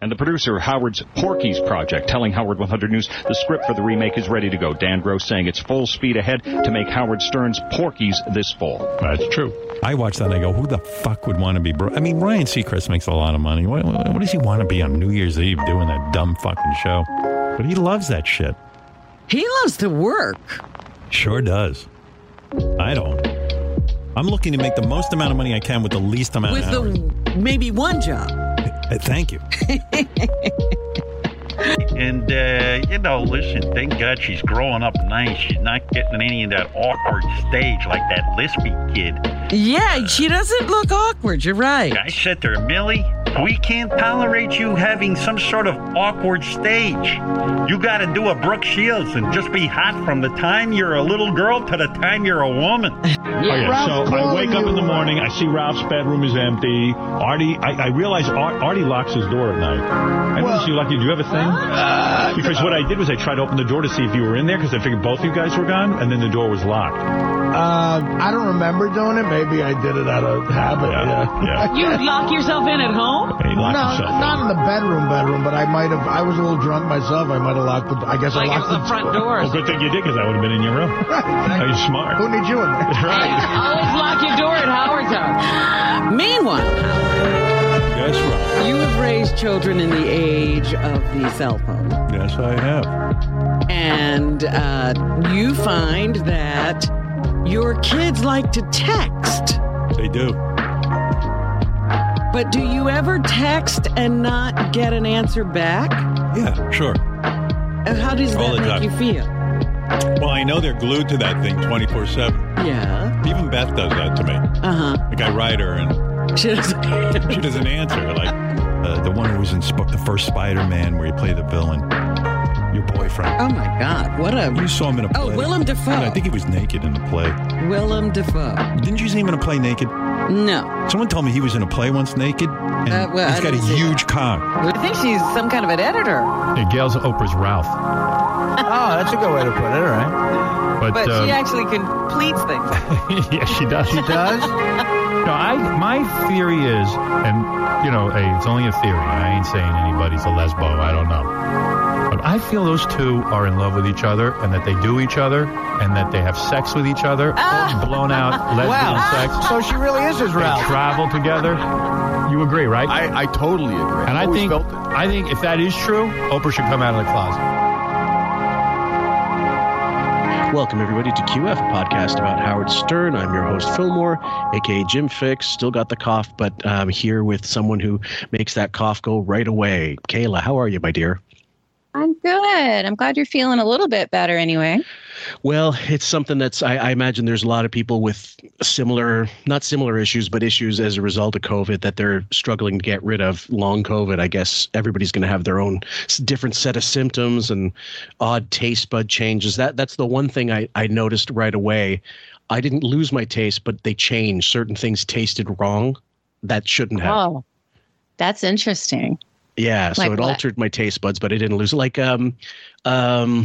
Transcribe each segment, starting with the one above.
And the producer, Howard's Porky's Project, telling Howard 100 News the script for the remake is ready to go. Dan Gross saying it's full speed ahead to make Howard Stern's Porky's this fall. That's true. I watch that and I go, who the fuck would want to be bro? I mean, Ryan Seacrest makes a lot of money. What, what, what does he want to be on New Year's Eve doing that dumb fucking show? But he loves that shit. He loves to work. Sure does. I don't. I'm looking to make the most amount of money I can with the least amount With of hours. the maybe one job. Uh, Thank you. And, uh, you know, listen, thank God she's growing up nice. She's not getting any of that awkward stage like that Lispy kid. Yeah, she doesn't look awkward. You're right. I said to her, Millie, we can't tolerate you having some sort of awkward stage. You got to do a Brooke Shields and just be hot from the time you're a little girl to the time you're a woman. Okay, so I wake up in the morning, I see Ralph's bedroom is empty. Artie, I, I realize Ar- Artie locks his door at night. I noticed you lucky. Do you have a thing? because what I did was I tried to open the door to see if you were in there because I figured both you guys were gone, and then the door was locked. Uh, I don't remember doing it. Maybe I did it out of habit. Yeah. yeah. You lock yourself in at home? He No, not in the bedroom, bedroom, but I might have. I was a little drunk myself. I might have locked the. I guess Like I locked was the front door. Well, good thing you did because I would have been in your room. Right, you're smart. Who needs you in there? Right. Always lock your door at Howard's house. Meanwhile, Yes, right. you have raised children in the age of the cell phone. Yes, I have. And uh, you find that your kids like to text. They do. But do you ever text and not get an answer back? Yeah, sure. And How does All that make time. you feel? Well, I know they're glued to that thing 24 7. Yeah. Even Beth does that to me. Uh huh. Like, I write her and She doesn't. she doesn't answer. Like, uh, the one who was in Sp- the first Spider Man where he played the villain. Your boyfriend. oh my God! What a You saw him in a play. Oh, Willem Dafoe. I think he was naked in the play. Willem Dafoe. Didn't you see him in a play naked? No, Someone told me he was in a play once naked. And Uh, well, he's I got a didn't huge cock. I think she's some kind of an editor. Yeah, Gail's Oprah's Ralph. Oh, that's a good way to put it. All right. But, But uh, she actually completes things. yeah, she does. She does? No, I my theory is, and you know, hey, it's only a theory. I ain't saying anybody's a lesbo. I don't know. But I feel those two are in love with each other, and that they do each other, and that they have sex with each other, ah! blown out lesbian Wow. sex. So she really is his They travel together. You agree, right? I, I totally agree. and I Always think felt. I think if that is true, Oprah should come out of the closet. Welcome, everybody, to QF, a podcast about Howard Stern. I'm your host, Fillmore, aka Jim Fixx. Still got the cough, but I'm here with someone who makes that cough go right away. Kayla, how are you, my dear? I'm good. I'm glad you're feeling a little bit better anyway. Well, it's something that's, I, I imagine there's a lot of people with similar, not similar issues, but issues as a result of COVID that they're struggling to get rid of. Long COVID, I guess everybody's going to have their own different set of symptoms and odd taste bud changes. That That's the one thing I, I noticed right away. I didn't lose my taste, but they changed. Certain things tasted wrong that shouldn't have. Oh, that's interesting. Yeah, so Like it what? altered my taste buds, but I didn't lose. Like, um, um,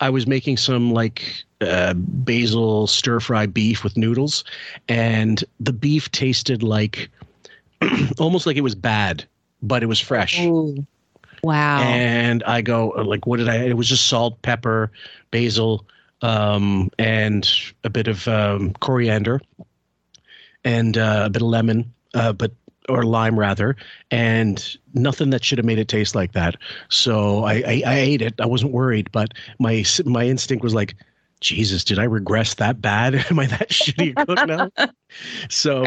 I was making some like uh, basil stir fry beef with noodles, and the beef tasted like almost like it was bad, but it was fresh. Ooh. Wow. And I go uh, like, what did I? It was just salt, pepper, basil, um, and a bit of um, coriander, and uh, a bit of lemon, uh, but or lime rather, and nothing that should have made it taste like that. So I, I, I ate it. I wasn't worried, but my my instinct was like, Jesus, did I regress that bad? Am I that shitty a cook now? So.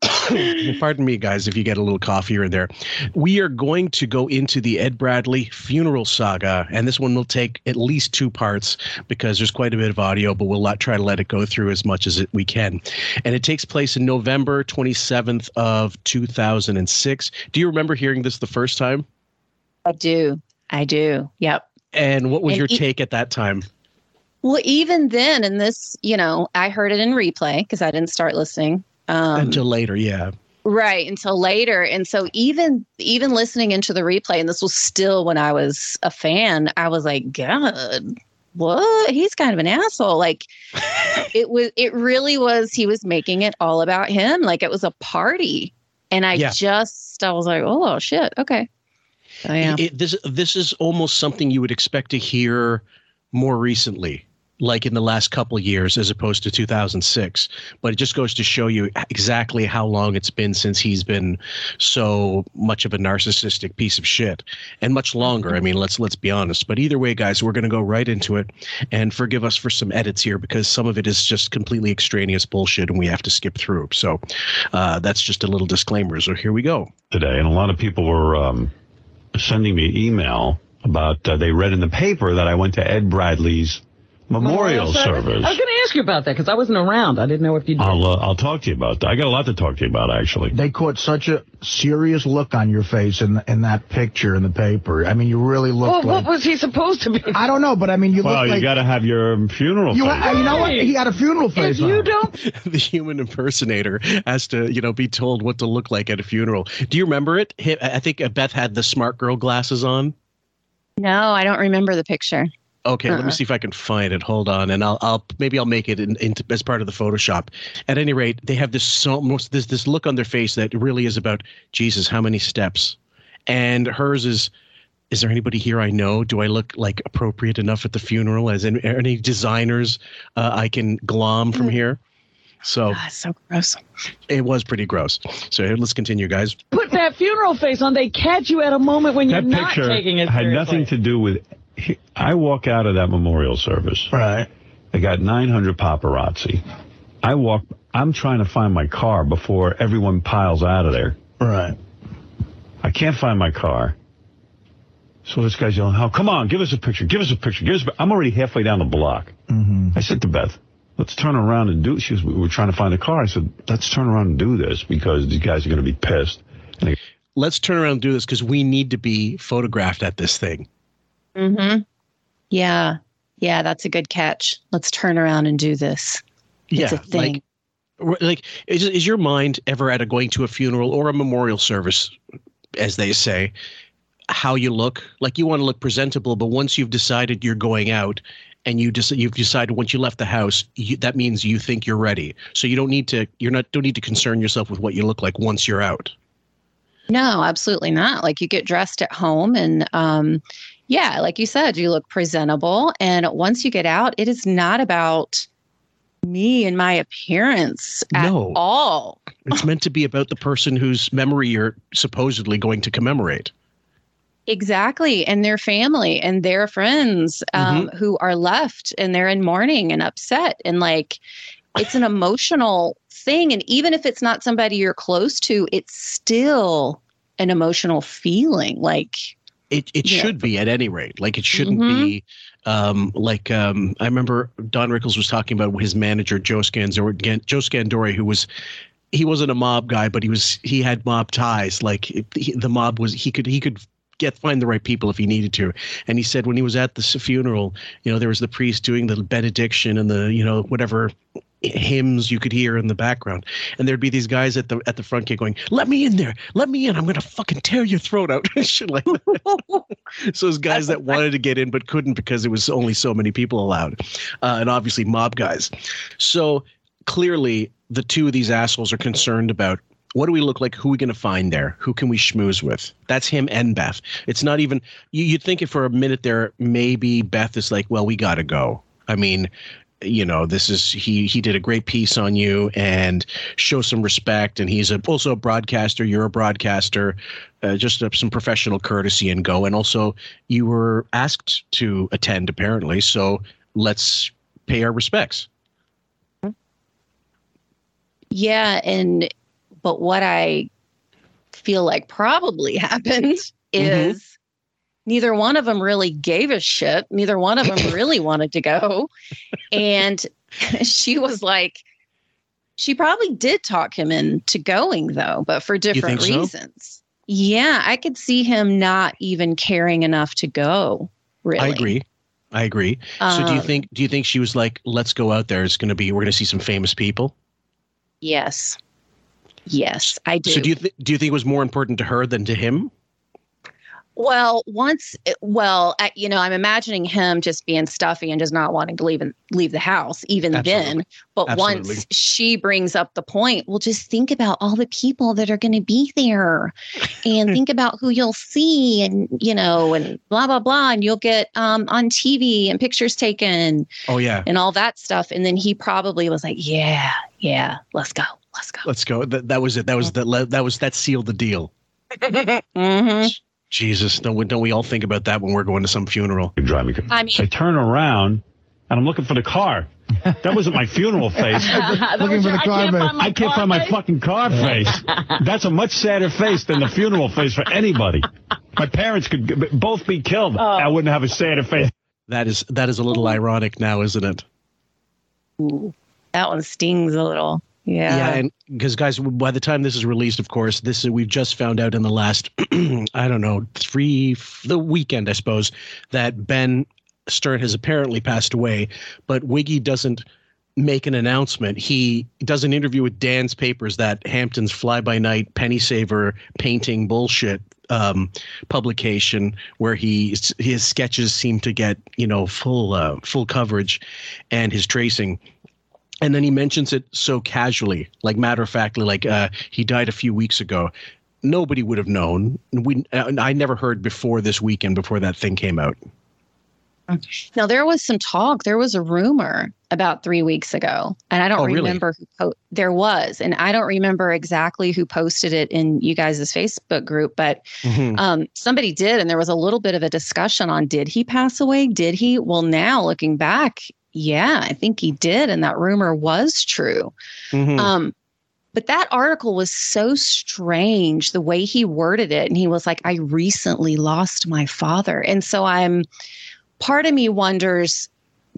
Pardon me, guys, if you get a little cough here and there. We are going to go into the Ed Bradley funeral saga, and this one will take at least two parts because there's quite a bit of audio, but we'll let, try to let it go through as much as it, we can. And it takes place in November 27th of 2006. Do you remember hearing this the first time? I do. I do. Yep. And what was And your e- take at that time? Well, even then, in this, you know, I heard it in replay because I didn't start listening. Um, Until later, yeah. right until later and so even even listening into the replay and this was still when i was a fan i was like god what he's kind of an asshole like it was it really was he was making it all about him like it was a party and i Yeah. just i was like oh shit okay Oh, yeah. It- this this is almost something you would expect to hear more recently, like in the last couple years, as opposed to 2006. But it just goes to show you exactly how long it's been since he's been so much of a narcissistic piece of shit, and much longer. I mean, let's let's be honest. But either way, guys, we're going to go right into it, and forgive us for some edits here because some of it is just completely extraneous bullshit, and we have to skip through. So uh, that's just a little disclaimer. So here we go. today, and a lot of people were um, sending me email about uh, they read in the paper that I went to Ed Bradley's memorial service. I was going to ask you about that because I wasn't around. I didn't know if you did. I'll uh, I'll talk to you about that. I got a lot to talk to you about actually. They caught such a serious look on your face in in that picture in the paper. I mean, you really well, like, what was he supposed to be? I don't know, but I mean, you Well, look you like. got to have your funeral. you, face. ha- you know what? He had a funeral face If you on. don't, the human impersonator has to, you know, be told what to look like at a funeral. Do you remember it? I think uh, Beth had the smart girl glasses on. No, I don't remember the picture. Okay, let me Uh-uh. see if I can find it. Hold on, and I'll, I'll maybe I'll make it in, into as part of the Photoshop. At any rate, they have this so most this this look on their face that really is about Jesus. How many steps? And hers is. Is there anybody here I know? Do I look like appropriate enough at the funeral? As in, are any designers uh, I can glom from here? So Ah, so gross. it was pretty gross. So let's continue, guys. put that funeral face on. They catch you at a moment when you're not taking it had seriously. nothing to do with. I walk out of that memorial service. Right. They got 900 paparazzi. I walk. I'm trying to find my car before everyone piles out of there. Right. I can't find my car. So this guy's yelling, "Oh, come on, give us a picture! Give us a picture! Give us." A... I'm already halfway down the block. Mm-hmm. I said to Beth, "Let's turn around and do." She was, "We were trying to find a car." I said, "Let's turn around and do this because these guys are going to be pissed." And they, Let's turn around and do this because we need to be photographed at this thing. Mm-hmm. Yeah. Yeah, that's a good catch. Let's turn around and do this. It's yeah, a thing. like, like is, is your mind ever at a going to a funeral or a memorial service, as they say, how you look? Like you want to look presentable, but once you've decided you're going out, and you just you've decided once you left the house, you, that means you think you're ready. So you don't need to you're not don't need to concern yourself with what you look like once you're out. No, absolutely not. Like you get dressed at home and um yeah, like you said, you look presentable and once you get out, it is not about me and my appearance at No. all. It's meant to be about the person whose memory you're supposedly going to commemorate. Exactly. And their family and their friends um, who are left and they're in mourning and upset. And like, it's an emotional thing. And even if it's not somebody you're close to, it's still an emotional feeling. Like, It it Yeah. should be at any rate. Like it shouldn't Mhm. be um like um I remember Don Rickles was talking about his manager Joe Scandore Joe Scandore who was he wasn't a mob guy but he was he had mob ties like it, he, the mob was he could he could get find the right people if he needed to and he said when he was at the funeral you know there was the priest doing the benediction and the you know whatever hymns you could hear in the background. And there'd be these guys at the at the front gate going let me in there. Let me in. I'm gonna fucking tear your throat out. Shit like that. So those guys that wanted to get in but couldn't because it was only so many people allowed. Uh, and obviously mob guys. So clearly the two of these assholes are concerned about what do we look like? Who are we going to find there? Who can we schmooze with? That's him and beth. It's not even you, you'd think if for a minute there maybe beth is like well we gotta go. I mean you know this is he he did a great piece on you and show some respect. And he's a, also a broadcaster you're a broadcaster uh, just some professional courtesy and go. And also you were asked to attend apparently. So let's pay our respects. Yeah. And, but what I feel like probably happened is neither one of them really gave a shit. Neither one of them really wanted to go. And she was like, she probably did talk him into going though, but for different think so? reasons. Yeah, I could see him not even caring enough to go. Really, i agree i agree so do you Um, think do you think she was like let's go out there it's going to be we're going to see some famous people Yes, yes, I do. so do you th- do you think it was more important to her than to him Well, once, well, I, you know, I'm imagining him just being stuffy and just not wanting to leave and leave the house, even Absolutely. then. But Absolutely. once she brings up the point, well, just think about all the people that are going to be there, and think about who you'll see, and you know, and blah blah blah, and you'll get um, on TV and pictures taken Oh yeah. and all that stuff. And then he probably was like, "Yeah, yeah, let's go, let's go." Let's go. That, that was it. That was the that was that sealed the deal. hmm Jesus, don't we, don't we all think about that when we're going to some funeral? You drive me crazy. I mean, I turn around and I'm looking for the car. That wasn't my funeral face. Looking for the car, man. I can't find my fucking car face. That's a much sadder face than the funeral face for anybody. My parents could both be killed. Oh. I wouldn't have a sadder face. That is that is a little ironic now, isn't it? Ooh, that one stings a little. Yeah. Yeah, and because guys, by the time this is released, of course, this is, we've just found out in the last, I don't know, three the weekend, I suppose, that Ben Stern has apparently passed away, but Wiggy doesn't make an announcement. He does an interview with Dan's Papers, that Hampton's fly by night penny saver painting bullshit um, publication, where he his sketches seem to get you know full uh, full coverage, and his tracing and then he mentions it so casually like matter of factly like uh, he died a few weeks ago nobody would have known we uh, i never heard before this weekend before that thing came out Now there was some talk. There was a rumor about three weeks ago, and I don't Oh, really? remember who po- there was, and I don't remember exactly who posted it in you guys' Facebook group, but Mhm. um, somebody did, and there was a little bit of a discussion on did he pass away? Did he? Well, now looking back, yeah, I think he did, and that rumor was true. Mhm. Um, but that article was so strange the way he worded it. And he was like, I recently lost my father. And so I'm, part of me wonders,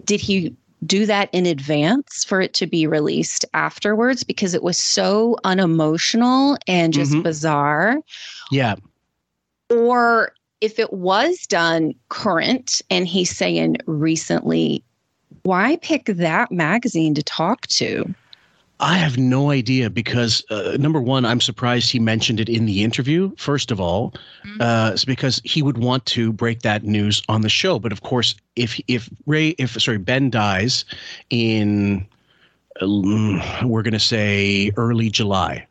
did he do that in advance for it to be released afterwards? Because it was so unemotional and just Mhm. bizarre. yeah Or if it was done current and he's saying recently, why pick that magazine to talk to? i have no idea because uh, number one i'm surprised he mentioned it in the interview first of all uh, it's because he would want to break that news on the show but of course if if ray if sorry ben dies in um, we're going to say early july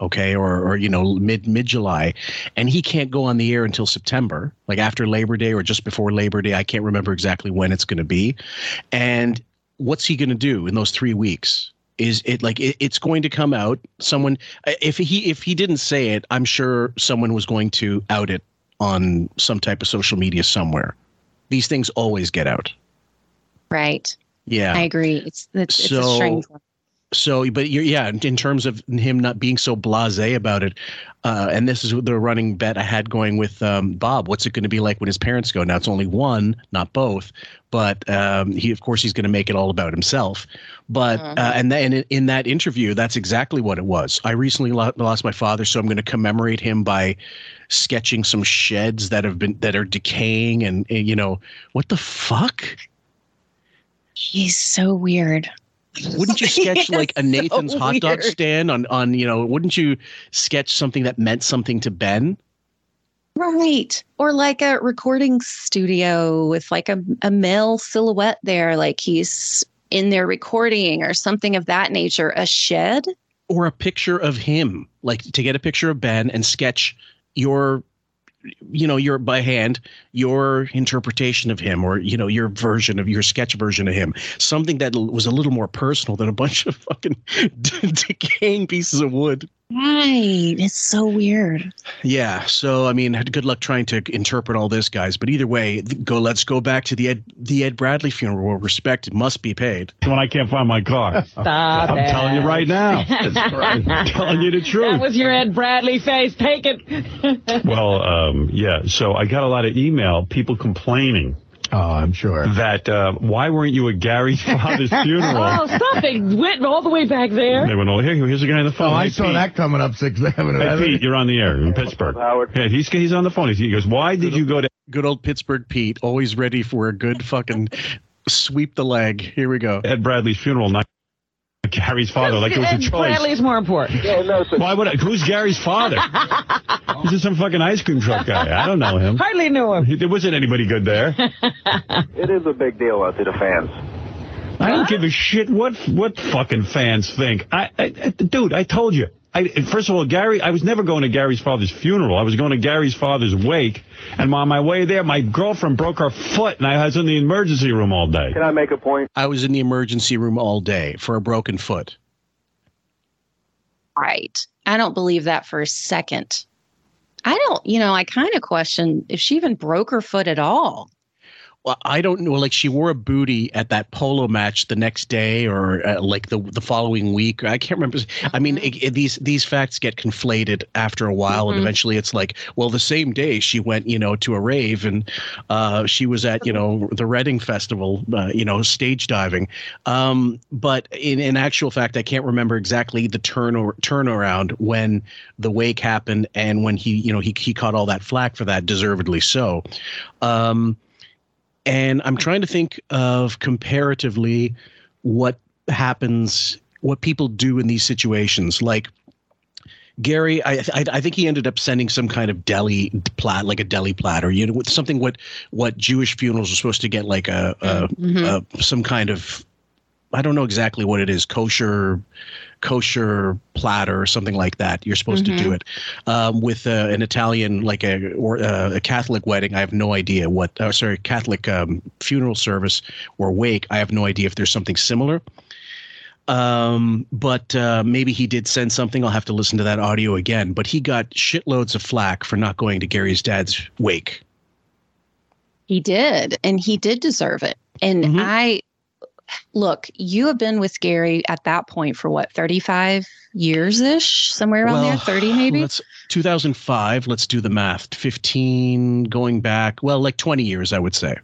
okay or or you know mid mid july and he can't go on the air until september like after labor day or just before labor day. I can't remember exactly when it's going to be. And what's he going to do in those three weeks? Is it like it, it's going to come out. Someone if he if he didn't say it i'm sure someone was going to out it on some type of social media somewhere. These things always get out. Right. yeah. I agree. It's it's, it's a strange one. So but you're yeah in terms of him not being so blasé about it uh and this is the running bet i had going with um bob. What's it going to be like when his parents go? Now it's only one not both but um he of course he's going to make it all about himself. But uh, and then in, in that interview that's exactly what it was. I recently lo- lost my father so i'm going to commemorate him by sketching some sheds that have been that are decaying and, and you know what the fuck? He's so weird. wouldn't you sketch like a So Nathan's hot dog weird. stand on on you know wouldn't you sketch something that meant something to Ben Right. Or like a recording studio with like a, a male silhouette there, like he's in there recording or something of that nature. A shed? or a picture of him like to get a picture of Ben and sketch your you know your by hand your interpretation of him or you know your version of your sketch version of him. Something that was a little more personal than a bunch of fucking decaying pieces of wood Right. It's so weird. Yeah. So I mean, good luck trying to interpret all this, guys. But either way, go. Let's go back to the Ed the Ed Bradley funeral. Where respect must be paid. When I can't find my car. Stop I'm it. telling you right now. I'm telling you the truth. That was your Ed Bradley face. Take it. Well, um, yeah. So I got a lot of email, people complaining Oh, I'm sure. that uh, why weren't you at Gary's father's funeral? oh, stop it. Went all the way back there. They went, oh, here, here's a guy on the phone. Oh, I Hey, saw Pete. that coming up six seven. Hey, Pete, you're on the air in Pittsburgh. Howard. Yeah, he's, he's on the phone. He goes, why did you go to Good old Pittsburgh Pete, always ready for a good fucking sweep the leg. Here we go. Ed Bradley's funeral, not Gary's father, like it was a And choice. Bradley's more important. Why would I, who's Gary's father? He's just some fucking ice cream truck guy. I don't know him. Hardly knew him. There wasn't anybody good there. It is a big deal uh, to the fans. I don't give a shit what what fucking fans think. I, I, I dude, I told you. I, first of all, Gary, I was never going to Gary's father's funeral. I was going to Gary's father's wake, and on my way there, my girlfriend broke her foot, and I was in the emergency room all day. Can I make a point? I was in the emergency room all day for a broken foot. Right. I don't believe that for a second. I don't, you know, I kind of question if she even broke her foot at all. Well, I don't know. Like she wore a booty at that polo match the next day, or uh, like the the following week. I can't remember. I mean, it, it- these these facts get conflated after a while, Mhm. and eventually it's like, well, the same day she went, you know, to a rave, and uh, she was at, you know, the Reading Festival, uh, you know, stage diving. Um, but in in actual fact, I can't remember exactly the turn or turnaround when the wake happened and when he, you know, he he caught all that flack for that, deservedly so. Um, and I'm trying to think of comparatively what happens, what people do in these situations. Like Gary, I, I I think he ended up sending some kind of deli plat, like a deli platter, you know, with something what what Jewish funerals are supposed to get, like a, a, Mhm. a some kind of I don't know exactly what it is, kosher kosher platter or something like that. You're supposed to do Mhm. it um, with uh, an Italian, like a or uh, a Catholic wedding. I have no idea what. Uh, sorry, Catholic um, funeral service or wake. I have no idea if there's something similar. Um, but uh, maybe he did send something. I'll have to listen to that audio again. But he got shitloads of flack for not going to Gary's dad's wake. He did, and he did deserve it. And Mhm. I look, you have been with Gary at that point for what, 35 years ish, somewhere around there, 30 maybe? Let's 2005. Let's do the math. 15 going back. Well, like 20 years, I would say.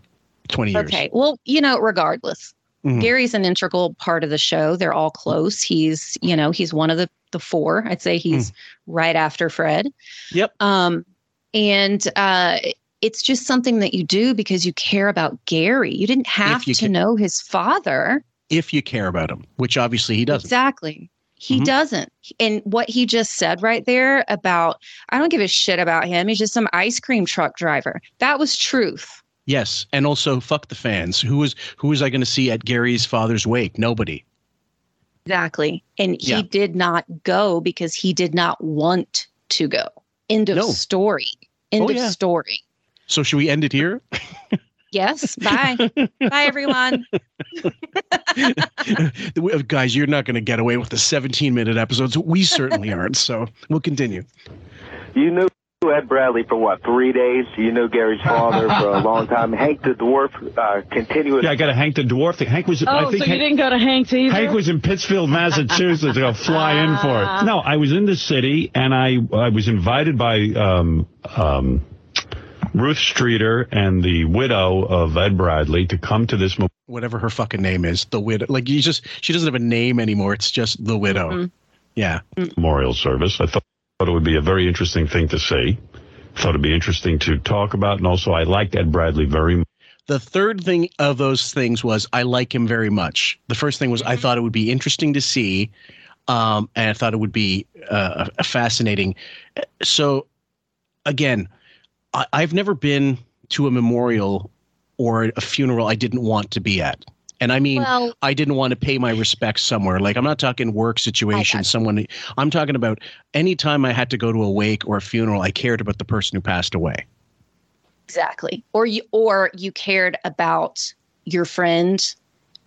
20 years. Okay. Well, you know, regardless, Mhm. Gary's an integral part of the show. They're all close. He's, you know, he's one of the the four. I'd say he's right after Fred. Yep. Um, and uh, it's just something that you do because you care about Gary. You didn't have you to ca- know his father. If you care about him, which obviously he doesn't. Exactly. He Mhm. doesn't. And what he just said right there about, I don't give a shit about him. He's just some ice cream truck driver. That was truth. Yes, and also fuck the fans. Who was who was I going to see at Gary's father's wake? Nobody. Exactly. And he Yeah. did not go because he did not want to go. End of No. story. End Oh, of yeah. story. So should we end it here? Yes. Bye. Bye, everyone. Guys, you're not going to get away with the 17 minute episodes. We certainly aren't. So we'll continue. You knew Ed Bradley for what, three days? You knew Gary's father for a long time. Hank the Dwarf, uh, continuous. Yeah, I got a Hank the Dwarf thing. Hank was. I Oh, think so you Hank, didn't go to Hank's either? Hank was in Pittsfield, Massachusetts. to go fly in for Ah. it. No, I was in the city, and I I was invited by um, um, Ruth Streeter and the widow of Ed Bradley to come to this. mo- Whatever her fucking name is, the widow. Like you just, she doesn't have a name anymore. It's just the widow. Mhm. Yeah. memorial service. I thought it would be a very interesting thing to see. Thought it'd be interesting to talk about, and also I liked Ed Bradley very much. The third thing of those things was I like him very much. The first thing was I thought it would be interesting to see, um, and I thought it would be uh, fascinating. So, again, I, I've never been to a memorial or a funeral I didn't want to be at. And I mean, Well- I didn't want to pay my respects somewhere. Like I'm not talking work situation. Someone, I'm talking about anytime I had to go to a wake or a funeral, I cared about the person who passed away. Exactly. Or you or you cared about your friend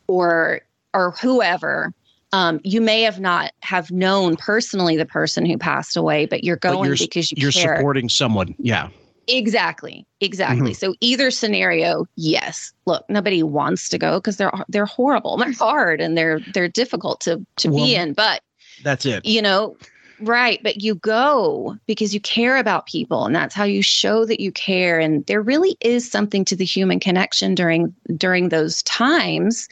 or or whoever. Um, you may have not have known personally the person who passed away, but you're But going you're, because you you're care. supporting someone. Yeah. Exactly. Exactly. Mhm. So either scenario, yes. Look, nobody wants to go because they're they're horrible. They're hard and they're they're difficult to to Well, be in. But That's it. you know, right. But you go because you care about people, and that's how you show that you care. And there really is something to the human connection during during those times.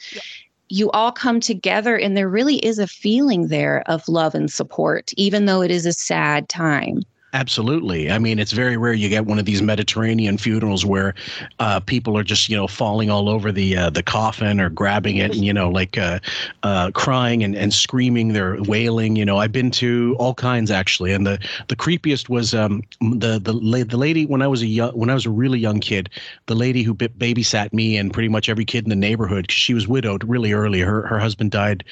You all come together, and there really is a feeling there of love and support, even though it is a sad time. Absolutely. I mean, it's very rare you get one of these Mediterranean funerals where uh, people are just, you know, falling all over the uh, the coffin or grabbing it and, you know, like uh, uh, crying and, and screaming. They're wailing. You know, I've been to all kinds actually, and the the creepiest was um, the the the lady when I was a young when I was a really young kid. The lady who b- babysat me and pretty much every kid in the neighborhood. she was widowed really early. Her her husband died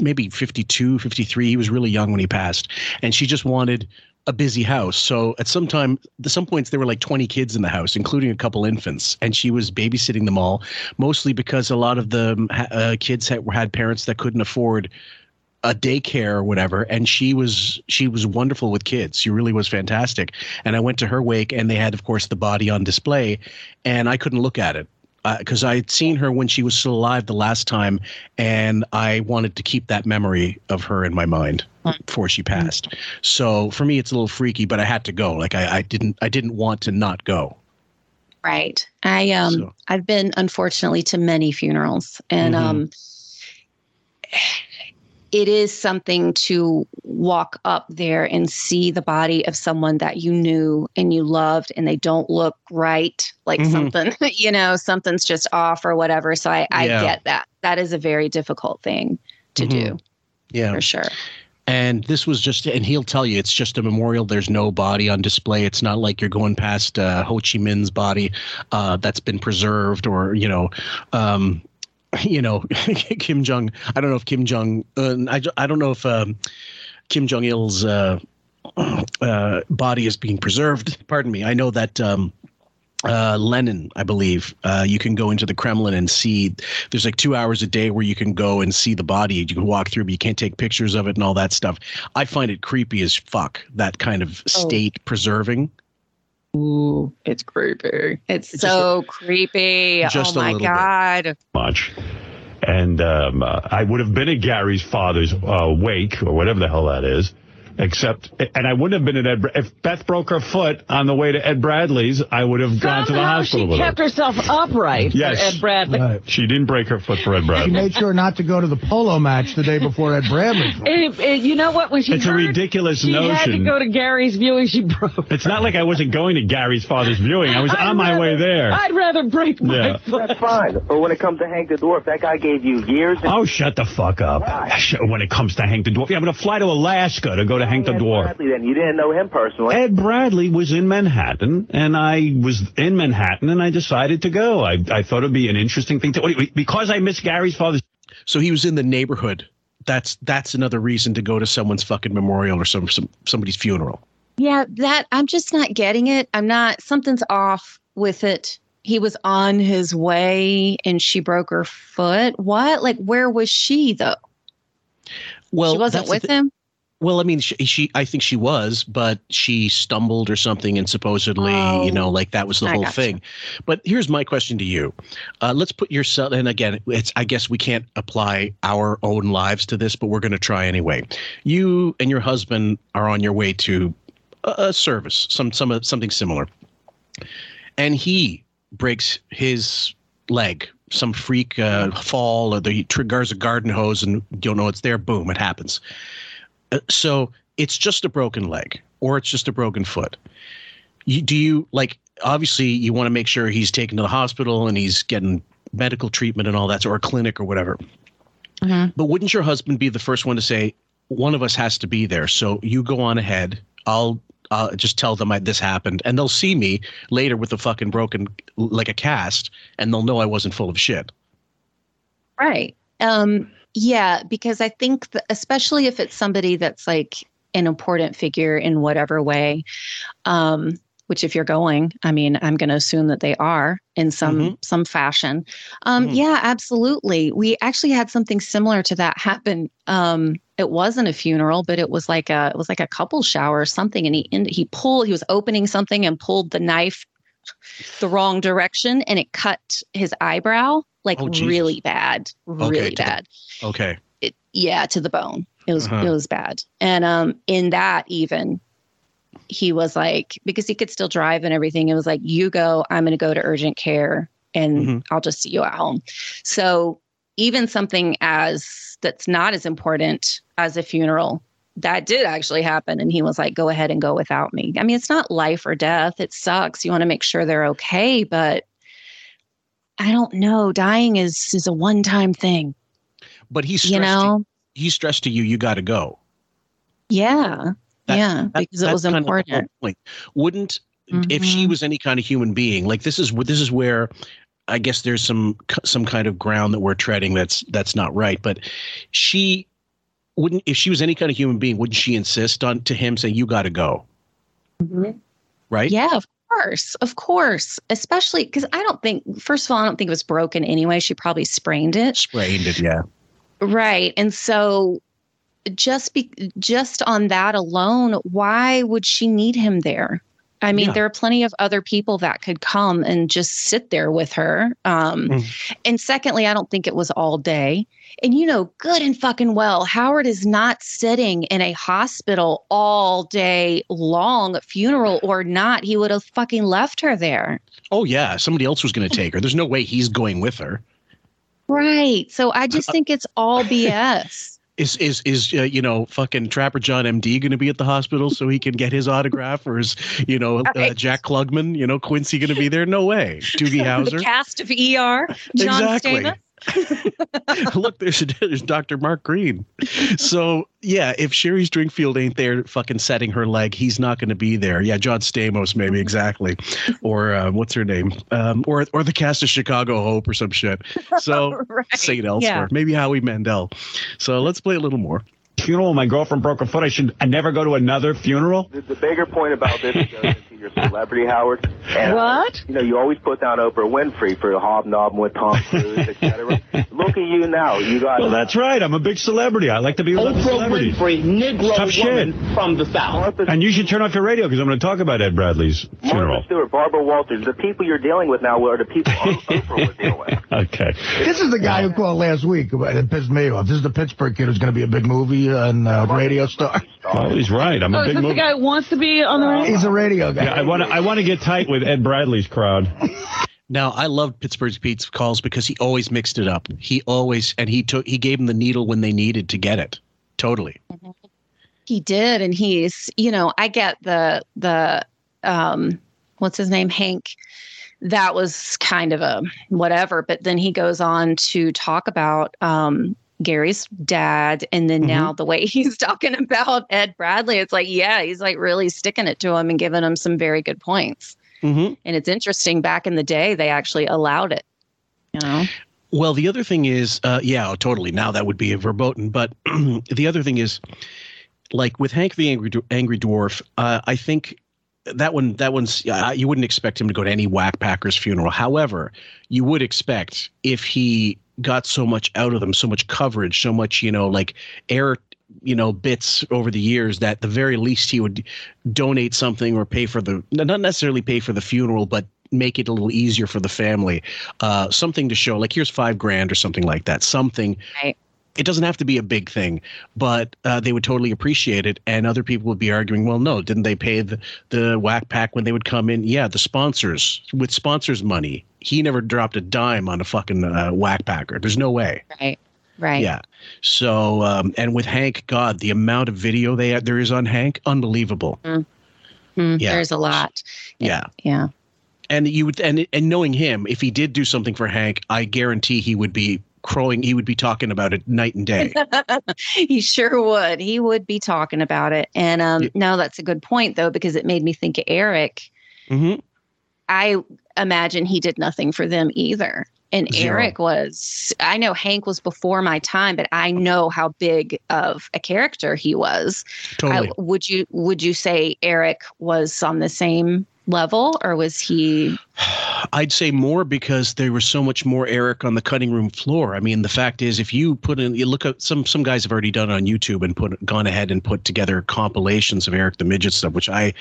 maybe 52, 53. He was really young when he passed, and she just wanted a busy house. So at some time, at some points, there were like 20 kids in the house, including a couple infants, and she was babysitting them all, mostly because a lot of the um, uh, kids had, had parents that couldn't afford a daycare or whatever and she was she was wonderful with kids. She really was fantastic. And i went to her wake and they had of course the body on display and i couldn't look at it because I had seen her when she was still alive the last time, and I wanted to keep that memory of her in my mind before she passed. So for me, it's a little freaky, but I had to go. Like I, I didn't, I didn't want to not go. Right. I um I've been unfortunately to many funerals and Mhm. um it is something to walk up there and see the body of someone that you knew and you loved and they don't look right like Mhm. something you know something's just off or whatever so I I Yeah. get that that is a very difficult thing to do Mhm. Yeah, for sure And this was just, and he'll tell you, it's just a memorial. There's no body on display. It's not like you're going past uh, Ho Chi Minh's body uh, that's been preserved, or you know, um, you know, Kim Jong. I don't know if Kim Jong. Uh, I I don't know if um, Kim Jong Il's uh, uh, body is being preserved. Pardon me. I know that. Um, uh, Lenin, I believe. Uh, you can go into the Kremlin and see. There's like two hours a day where you can go and see the body. You can walk through, but you can't take pictures of it and all that stuff. I find it creepy as fuck. That kind of state preserving. Ooh, it's creepy. it's, so creepy just oh my little bit. god much. And um, uh, I would have been at Gary's father's uh, wake or whatever the hell that is. Except, and I wouldn't have been at Ed. If Beth broke her foot on the way to Ed Bradley's, I would have gone to the Somehow hospital she with kept her. herself upright Yes. for Ed Bradley. She didn't break her foot for Ed Bradley. She made sure not to go to the polo match the day before Ed Bradley. And, and you know what? When she It's a heard ridiculous she had to go to Gary's viewing, she broke. It's not like I wasn't going to Gary's father's viewing. I was I'd on my way there. I'd rather break my Yeah. foot. That's fine. But when it comes to Hank the Dwarf, that guy gave you years. And Oh, shut the fuck up. When it comes to Hank the Dwarf. Yeah, I'm going to fly to Alaska to go to Hank the Dwarf. Bradley, then you didn't know him personally. Ed Bradley was in Manhattan, and I was in Manhattan, and I decided to go. I, I thought it'd be an interesting thing to because I miss Gary's father. So he was in the neighborhood. That's that's another reason to go to someone's fucking memorial or some, some somebody's funeral. Yeah, that I'm just not getting it. I'm not something's off with it. He was on his way and she broke her foot. What? Like where was she though? Well, she wasn't with thi- him? Well, I mean, she, she, I think she was, but she stumbled or something, and supposedly, you know, like that was the I whole thing. But here's my question to you: uh, Let's put yourself, and again, it's I guess we can't apply our own lives to this, but we're going to try anyway. You and your husband are on your way to a, a service, some some something similar, and he breaks his leg. Some freak uh, fall, or the triggers a garden hose, and you don't know it's there. Boom! It happens. Uh, so it's just a broken leg or it's just a broken foot. You, do you like obviously you want to make sure he's taken to the hospital and he's getting medical treatment and all that or a clinic or whatever. But wouldn't your husband be the first one to say one of us has to be there? So you go on ahead. I'll uh, just tell them I, this happened, and they'll see me later with a fucking broken like a cast, and they'll know I wasn't full of shit. Right. Um, yeah, because I think, that especially if it's somebody that's like an important figure in whatever way, um, which if you're going, I mean, I'm going to assume that they are in some some fashion. Um, Yeah, absolutely. We actually had something similar to that happen. Um, it wasn't a funeral, but it was like a it was like a couple shower or something, and he and he pulled. He was opening something and pulled the knife the wrong direction, and it cut his eyebrow like Oh, really bad, really Okay, to the- bad. Okay. It, yeah, to the bone. It was Uh-huh. it was bad. And um, in that even, he was like because he could still drive and everything. It was like you go, I'm going to go to urgent care, and Mm-hmm. I'll just see you at home. So even something as that's not as important as a funeral that did actually happen. And he was like, go ahead and go without me. I mean, it's not life or death. It sucks. You want to make sure they're okay, but I don't know. Dying is is a one time thing. But he's You know? to, he stressed to you, you got to go. Yeah. That- yeah. that- because it was kind of the whole important. Wouldn't if she Mhm. was any kind of human being like this is this is where I guess there's some some kind of ground that we're treading that's that's not right. But she wouldn't if she was any kind of human being, wouldn't she insist on to him saying you got to go? Right? Yeah, of course. Of course. Especially because I don't think, first of all, I don't think it was broken anyway. She probably sprained it. Sprained it, yeah. Right. And so just be just on that alone, why would she need him there? I mean, Yeah. there are plenty of other people that could come and just sit there with her. Um, Mm. And secondly, I don't think it was all day. And you know, good and fucking well, Howard is not sitting in a hospital all day long, funeral or not. He would have fucking left her there. Oh yeah, somebody else was going to take her. There's no way he's going with her. Right. So I just think it's all BS. Is is is uh, you know fucking Trapper John MD going to be at the hospital so he can get his autograph, or is you know uh, Jack Klugman, you know Quincy going to be there? No way. Doogie the Howser. cast of ER, John Exactly. Stamos. Look, there's there's Dr. Mark Greene. So yeah, if Sherry Stringfield ain't there, fucking setting her leg, he's not going to be there. Yeah, John Stamos maybe exactly, or uh, what's her name, um, or or the cast of Chicago Hope or some shit. So St. Elsewhere, Yeah. maybe Howie Mandel. So let's play a little more. Funeral, my girlfriend broke her foot. I should I never go to another funeral. The, the bigger point about this goes into your celebrity, Howard. And, uh, What? You know, you always put down Oprah Winfrey for hobnobbing with Tom Cruise, etc. Look at you now. You got. Well, that's right. I'm a big celebrity. I like to be with other Oprah celebrities. Winfrey, Negro Tough shit. woman from the South. And you should turn off your radio because I'm going to talk about Ed Bradley's funeral. Martha Stewart, Barbara Walters, the people you're dealing with now are the people Oprah was dealing with. Okay. This is the guy who called last week. about It pissed me off. This is the Pittsburgh kid who's going to be a big movie and uh, radio star. Well, he's right. I'm Oh, a is big this the movie. guy who wants to be on the radio? He's a radio guy. Yeah, I want to. I want to get tight with Ed Bradley's crowd. Now I loved Pittsburgh's Pete's calls because he always mixed it up. He always and he took he gave them the needle when they needed to get it. Totally. He did, and he's, you know, I get the the um what's his name? Hank. That was kind of a whatever, but then he goes on to talk about um Gary's dad, and then now the way he's talking about Ed Bradley, it's like, yeah, he's like really sticking it to him and giving him some very good points. Mm-hmm. And it's interesting. Back in the day, they actually allowed it. You know. Well, the other thing is, uh, yeah, oh, totally. Now that would be a verboten. But the other thing is, like with Hank the Angry Angry Dwarf, uh, I think that one that one's uh, you wouldn't expect him to go to any Wack Packers funeral. However, you would expect if he got so much out of them, so much coverage, so much you know like air you know bits over the years that the very least he would donate something or pay for the not necessarily pay for the funeral but make it a little easier for the family. Uh something to show like here's five grand or something like that something. Right. it doesn't have to be a big thing but uh, they would totally appreciate it and other people would be arguing well no didn't they pay the the Wack Pack when they would come in? Yeah the sponsors with sponsors money he never dropped a dime on a fucking uh, Wack Packer there's no way Right. Right. yeah. So, um, and with Hank, God, the amount of video they there is on Hank, unbelievable. Mm, Yeah. There's a lot. Yeah. Yeah. And you would, and and knowing him, if he did do something for Hank, I guarantee he would be crowing. He would be talking about it night and day. he sure would. He would be talking about it. And um, no, that's a good point though, because it made me think of Eric. Mm-hmm. I imagine he did nothing for them either. And Zero. Eric was, I know Hank was before my time, but I know how big of a character he was. Totally. I, would you would you say Eric was on the same level, or was he? I'd say more because there was so much more Eric on the cutting room floor. I mean, the fact is, if you put in, you look at some some guys have already done it on YouTube and put gone ahead and put together compilations of Eric the Midget stuff, which I,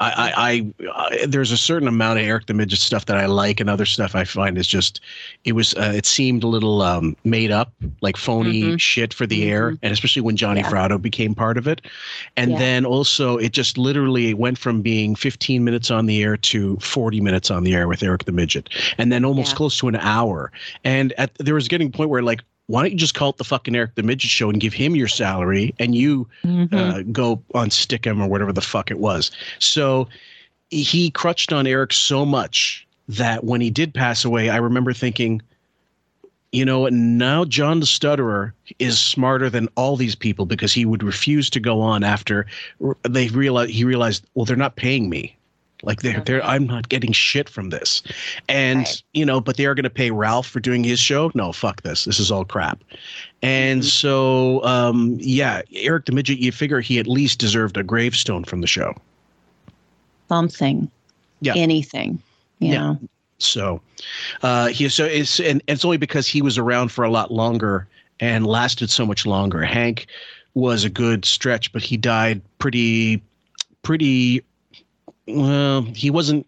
I, I, I, I there's a certain amount of Eric the Midget stuff that I like, and other stuff I find is just, it was, uh, it seemed a little um, made up, like phony Mhm. shit for the air, and especially when Johnny Yeah. Fratto became part of it, and Yeah. then also it just literally went from being 15 minutes on the air to 40 minutes on the air with Eric the Midget, and then almost Yeah. close to an hour. And at there was getting a point where like why don't you just call it the fucking Eric the Midget Show and give him your salary and you uh, go on Stickam or whatever the fuck it was. So he crutched on Eric so much that when he did pass away, I remember thinking, you know, now John the Stutterer is smarter than all these people because he would refuse to go on after they realized he realized, well, they're not paying me. Like they're they're I'm not getting shit from this. And you know, but they are gonna pay Ralph for doing his show. No, fuck this. This is all crap. And so um yeah, Eric the Midget, you figure he at least deserved a gravestone from the show. Something. Yeah. Anything. You Yeah. know. So uh he so it's and it's only because he was around for a lot longer and lasted so much longer. Hank was a good stretch, but he died pretty pretty well, he wasn't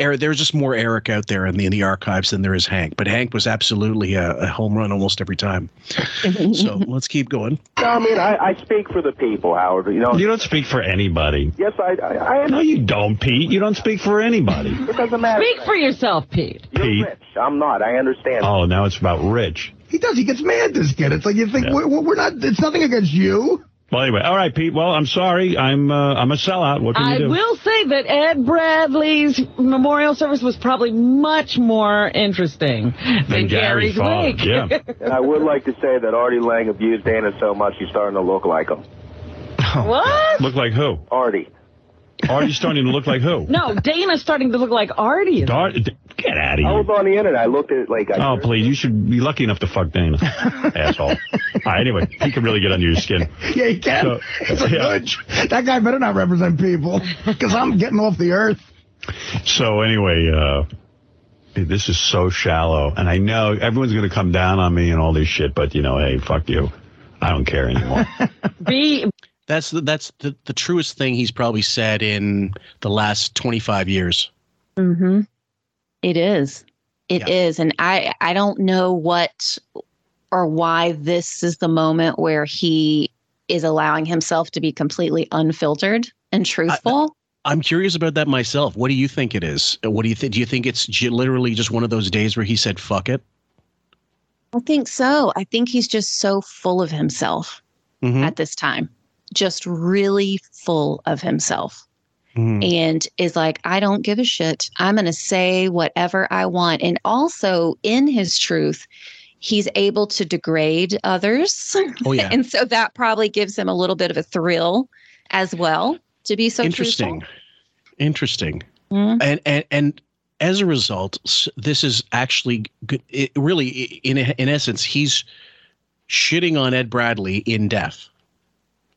Eric, there's just more Eric out there in the in the archives than there is Hank. But Hank was absolutely a, a home run almost every time. so let's keep going. No, I mean, I, I speak for the people, Howard. You know, You don't speak for anybody. yes, I, I, I No, you don't, Pete. You don't speak for anybody. It doesn't matter. Speak for yourself, Pete. Pete. I'm not. I understand. Oh, now it's about Rich. He does. He gets mad. This kid. It's like you think we're, we're not. It's nothing against you. Well, anyway, all right, Pete. Well, I'm sorry. I'm uh, I'm a sellout. What can I you do? will say that Ed Bradley's memorial service was probably much more interesting than, Gary's Gary's father, wake. yeah. And I would like to say that Artie Lange abused Dana so much he's starting to look like him. what? Look like who? Artie. Artie's starting to look like who? No, Dana's starting to look like Artie. is- Dar- get out of here. I was on the internet. I looked at it like. I Oh, please. You should be lucky enough to fuck Dana. Asshole. All right, anyway, he can really get under your skin. Yeah, he can. So, it's like, yeah. "Good. that guy better not represent people because I'm getting off the earth. So anyway, uh, this is so shallow, and I know everyone's going to come down on me and all this shit, but you know, hey, fuck you. I don't care anymore. Be That's the, that's the, the truest thing he's probably said in the last 25 years. Mm-hmm. It is. It is, And I I don't know what or why this is the moment where he is allowing himself to be completely unfiltered and truthful. I'm curious about that myself. What do you think it is? What do you think? Do you think it's j- literally just one of those days where he said "fuck it"? I think so. I think he's just so full of himself Mhm. at this time. Just really full of himself. Mhm. and is like, I don't give a shit. I'm going to say whatever I want. And also, in his truth, he's able to degrade others. Oh, yeah. and so that probably gives him a little bit of a thrill as well to be so Interesting. truthful. Interesting. Mhm. And and and as a result, this is actually good. It really, in in essence, he's shitting on Ed Bradley in death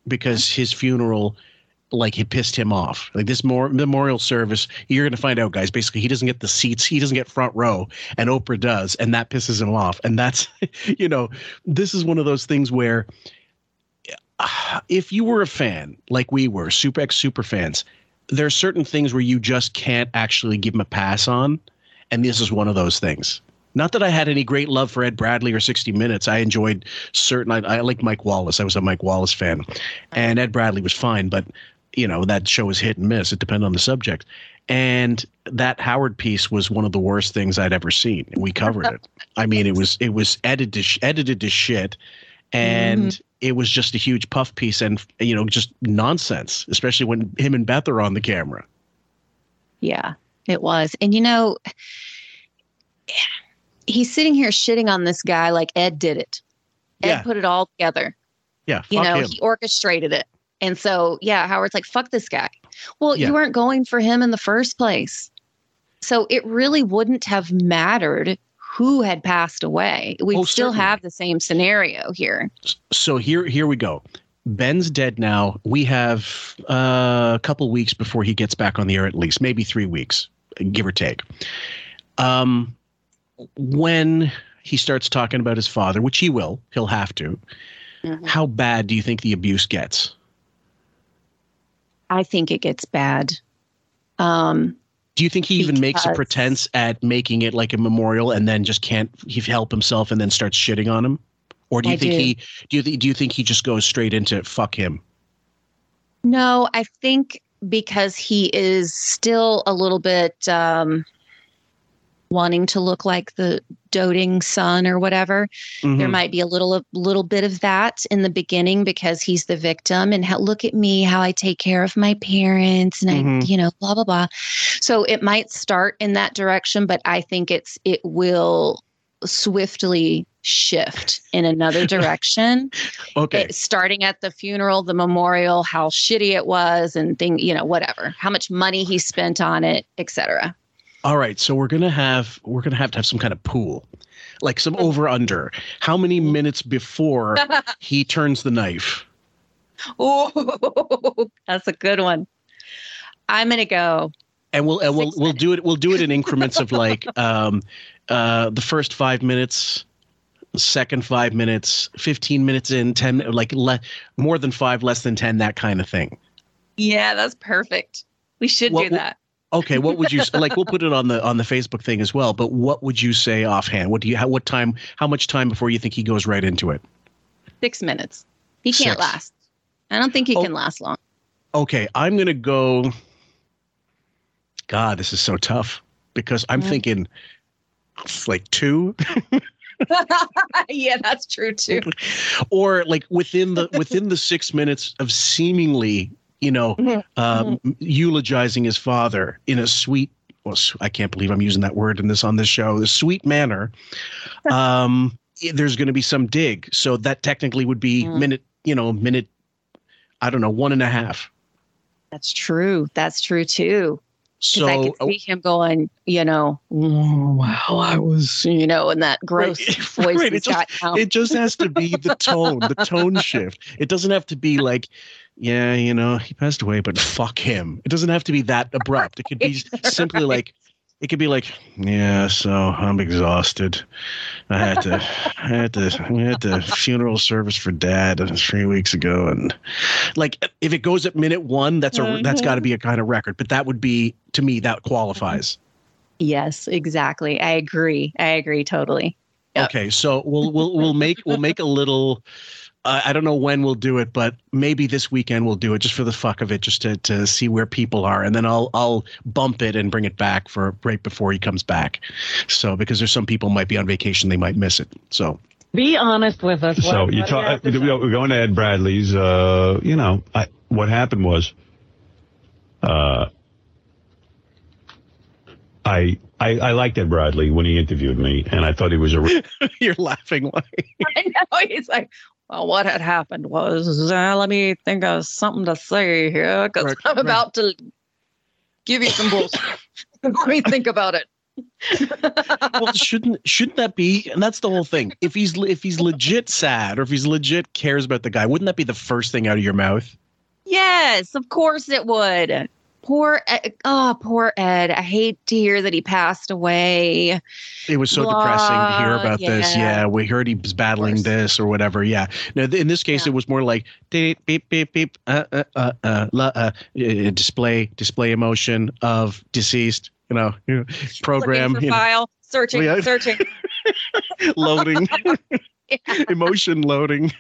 because his funeral, like, it pissed him off. Like this more memorial service, you're going to find out, guys. Basically, he doesn't get the seats, he doesn't get front row, and Oprah does, and that pisses him off. And that's, you know, this is one of those things where uh, if you were a fan like we were, Super X super fans, there are certain things where you just can't actually give him a pass on, and this is one of those things. Not that I had any great love for Ed Bradley or 60 Minutes. I enjoyed certain. I, I like Mike Wallace. I was a Mike Wallace fan, and Ed Bradley was fine, but you know that show was hit and miss. It depended on the subject. And that Howard piece was one of the worst things I'd ever seen. We covered it. I mean, it was it was edited to sh- edited to shit, and mm-hmm. it was just a huge puff piece and you know just nonsense. Especially when him and Beth are on the camera. Yeah, it was. And you know, he's sitting here shitting on this guy like Ed did it. Ed Yeah. put it all together. Yeah, you know, him. he orchestrated it. And so, yeah, Howard's like, fuck this guy. Well, Yeah. you weren't going for him in the first place. So it really wouldn't have mattered who had passed away. We'd Oh, still certainly. have the same scenario here. so here here we go ben's dead now we have uh, a couple weeks before he gets back on the air at least maybe three weeks give or take um, when he starts talking about his father which he will he'll have to how bad do you think the abuse gets I think it gets bad. Um, do you think he even makes a pretense at making it like a memorial and then just can't he help himself and then starts shitting on him or do you I think do. he do you, th- do you think he just goes straight into fuck him No, I think because he is still a little bit um wanting to look like the doting son or whatever. There Mhm. might be a little a little bit of that in the beginning because he's the victim and how, look at me how I take care of my parents and I Mhm. you know blah blah blah. So it might start in that direction but I think it's it will swiftly shift in another direction. Okay. It- starting at the funeral, the memorial, how shitty it was and thing, you know, whatever. How much money he spent on it, etc. All right, so we're gonna have we're gonna have to have some kind of pool, like some over under. How many minutes before he turns the knife? Oh, that's a good one. I'm gonna go. And we'll and we'll we'll do it we'll do it in increments of like um uh the first five minutes, second five minutes, fifteen minutes in, ten like le- more than five, less than ten, that kind of thing. Yeah, that's perfect. We should What- do that. Okay, what would you like? We'll put it on the on the Facebook thing as well. But what would you say offhand? What do you? How, what time? How much time before you think he goes right into it? Six minutes. He can't Six. last. I don't think he Oh. can last long. Okay, I'm gonna go. God, this is so tough because I'm Yeah. thinking it's like two, yeah, that's true too. or like within the within the six minutes of seemingly, you know, um, eulogizing his father in a sweet. Well, I can't believe I'm using that word in this on this show. The sweet manner. Um, there's going to be some dig, so that technically would be Mm. minute. You know, minute. I don't know, one and a half. That's true. That's true too. So I could see him going, you know, "Oh, wow, I was, you know, in that gross voice Right, it, just, it just has to be the tone, the tone shift. It doesn't have to be like, yeah, you know, he passed away, but fuck him. It doesn't have to be that abrupt. It could be simply like, it could be like, yeah, so I'm exhausted. I had to, I had to, we had the funeral service for dad three weeks ago, and like, if it goes at minute one, that's a that's got to be a mm-hmm. kind of record. But that would be to me that mm-hmm. qualifies. Yes, exactly. I agree. I agree totally. Okay, so we'll we'll we'll make we'll make a little. Uh, I don't know when we'll do it, but maybe this weekend we'll do it just for the fuck of it, just to to see where people are, and then I'll I'll bump it and bring it back for right before he comes back. So because there's some people might be on vacation, they might miss it. So Be honest with us. So What- you what do talk. have to uh, We're going to Ed Bradley's. Uh, you know, I, what happened was, uh, I, I I liked Ed Bradley when he interviewed me, and I thought he was a. re- you're laughing. Why? I know. He's like, well, what had happened was, uh, let me think of something to say here because Right, I'm right. about to give you some bullshit. let me think about it. well, shouldn't shouldn't that be? And that's the whole thing. If he's if he's legit sad or if he's legit cares about the guy, wouldn't that be the first thing out of your mouth? Yes, of course it would. Poor, Ed, oh, poor Ed. I hate to hear that he passed away. It was so Blah, depressing to hear about this. yeah. Yeah, we heard he was battling this or whatever. Yeah. Now, in this case, it was more like beep beep beep beep. Uh, uh, uh, uh, la- uh, uh, display display emotion of deceased. You know, program you know, file, searching, Yeah. searching. loading, emotion loading.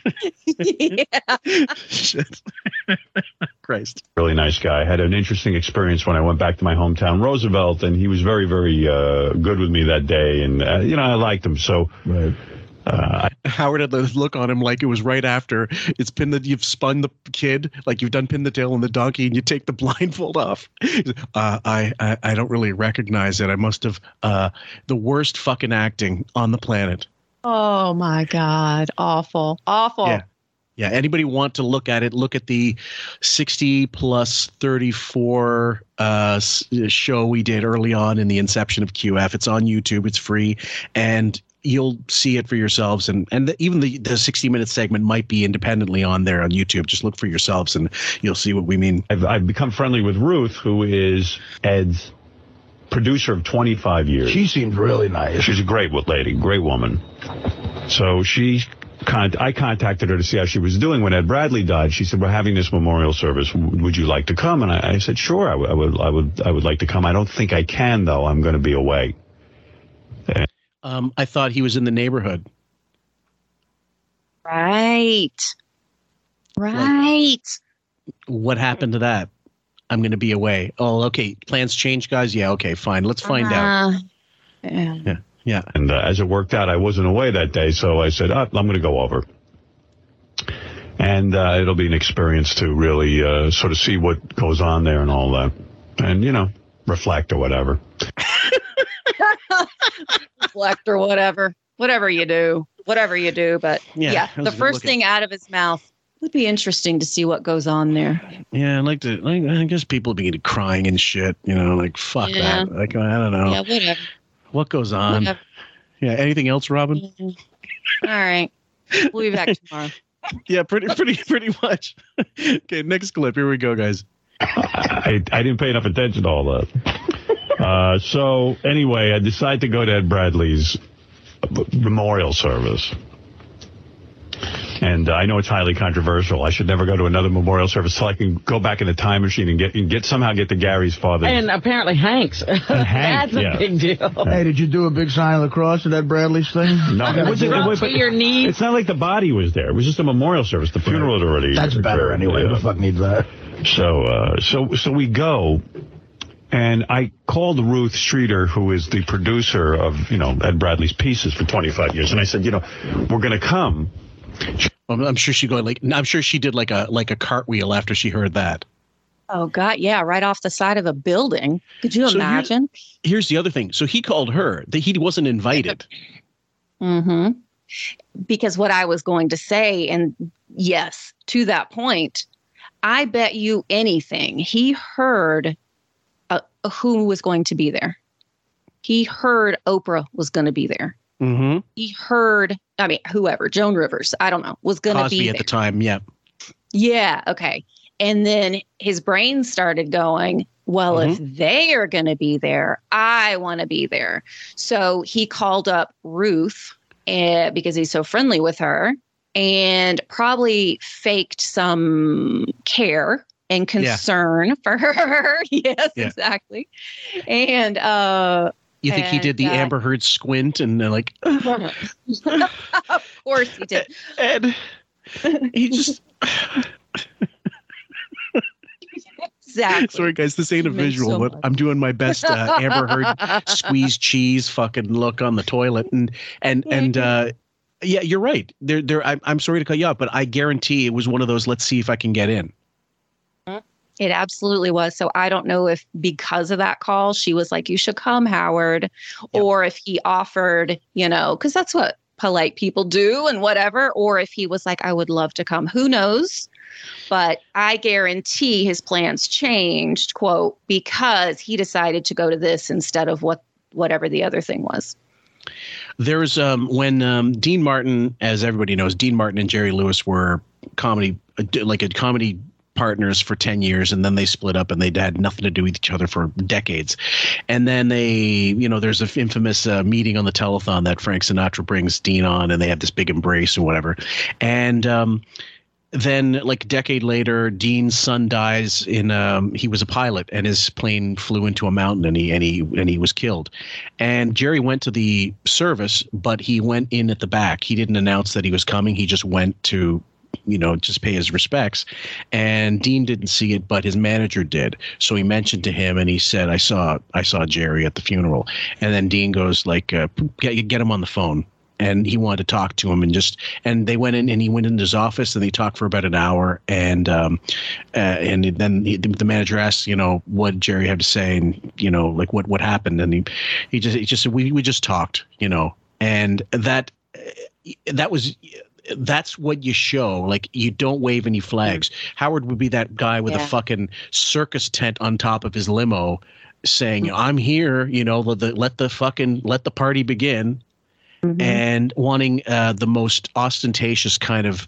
yeah. Shit. Christ. really nice guy. I had an interesting experience when I went back to my hometown, Roosevelt, and he was very, very uh, good with me that day. And, uh, you know, I liked him. So, uh, Howard had the look on him like it was right after it's pin that you've spun the kid like you've done pin the tail on the donkey and you take the blindfold off. Uh, I, I I don't really recognize it. I must have uh, the worst fucking acting on the planet. Oh my God. Awful. Awful. Yeah. Yeah. Anybody want to look at it? Look at the 60 plus 34 uh, show we did early on in the inception of QF. It's on YouTube. It's free, and you'll see it for yourselves. And and the, even the the 60 minute segment might be independently on there on YouTube. Just look for yourselves, and you'll see what we mean. I've, I've become friendly with Ruth, who is Ed's producer of 25 years. She seems really nice. She's a great lady, great woman. So she, con- I contacted her to see how she was doing when Ed Bradley died. She said, "We're having this memorial service. Would you like to come?" And I, I said, "Sure, I, w- I would. I would. I would like to come. I don't think I can though. I'm going to be away." Um, I thought he was in the neighborhood. Right. Right. What happened to that? I'm going to be away. Oh, okay. Plans change, guys. Yeah, okay, fine. Let's find out. Uh, Yeah. Yeah. And uh, as it worked out, I wasn't away that day, so I said, oh, I'm going to go over. And uh, it'll be an experience to really uh, sort of see what goes on there and all that. And, you know, reflect or whatever. reflect or whatever, whatever you do, whatever you do. But Yeah, yeah, the first look at- thing out of his mouth would be interesting to see what goes on there. Yeah, I'd like to. Like, I guess people begin crying and shit. You know, like fuck Yeah. that. Like I don't know Yeah, whatever. what goes on. Whatever. Yeah. Anything else, Robin? All right, we'll be back tomorrow. yeah, pretty, pretty, pretty much. okay, next clip. Here we go, guys. I, I didn't pay enough attention to all that. Uh, so anyway, I decided to go to Ed Bradley's memorial service. And uh, I know it's highly controversial. I should never go to another memorial service so I can go back in the time machine and get and get somehow get to Gary's father. And apparently Hank's. Hank, That's a big deal. Hey, did you do a big sign of the cross at that Bradley's thing? no, it wasn't. It was- to your knees. It's not like the body was there. It was just a memorial service. The funeral had already. That's better anyway. Yeah. Who the fuck needs that? So, uh, so, so we go, and I called Ruth Streeter, who is the producer of, you know, Ed Bradley's pieces for 25 years, and I said, you know, we're going to come. I'm, I'm sure she going like. I'm sure she did like a like a cartwheel after she heard that. Oh God, yeah, right off the side of a building. Could you So imagine? Here's the other thing. So he called her. That he wasn't invited. hmm Because what I was going to say, and yes, to that point, I bet you anything he heard uh, who was going to be there. He heard Oprah was going to be there. Mm-hmm. He heard, I mean, whoever, Joan Rivers, I don't know, was going to be at there. the time. Yeah. Yeah. Okay. And then his brain started going, well, if they are going to be there, I want to be there. So he called up Ruth uh, because he's so friendly with her and probably faked some care and Yeah. concern for her. yes, Yeah. exactly. And, uh, You think he did the uh, Amber Heard squint and like of course he did. And He just. Exactly. Sorry, guys, this ain't a visual, so but much. I'm doing my best. Uh, Amber Heard squeeze cheese fucking look on the toilet, and and and uh, yeah, you're right. There, there. I'm, I'm sorry to cut you off, but I guarantee it was one of those. Let's see if I can get in. It absolutely was. So I don't know if because of that call, she was like, you should come, Howard, or if he offered, you know, because that's what polite people do and whatever, or if he was like, I would love to come. Who knows? But I guarantee his plans changed, quote, because he decided to go to this instead of what whatever the other thing was. There's um when um, Dean Martin, as everybody knows, Dean Martin and Jerry Lewis were comedy uh, like a comedy partners for 10 years and then they split up and they had nothing to do with each other for decades. And then they you know there's an infamous uh, meeting on the telethon that frank sinatra brings dean on and they have this big embrace or whatever. And um then like a decade later dean's son dies in um he was a pilot and his plane flew into a mountain and he and he and he was killed. And jerry went to the service but he went in at the back. He didn't announce that he was coming. He just went to you know just pay his respects. And dean didn't see it but his manager did. So he mentioned to him and he said i saw i saw jerry at the funeral. And then dean goes like uh, get, get him on the phone. And he wanted to talk to him and just and they went in and he went into his office and they talked for about an hour. And um uh, and then he, the manager asked you know what jerry had to say and you know like what what happened. And he he just he just said we we just talked you know. And that that was that's what you show. Like you don't wave any flags. Howard would be that guy with Yeah. a fucking circus tent on top of his limo saying i'm here you know let the, let the fucking let the party begin. And wanting uh, the most ostentatious kind of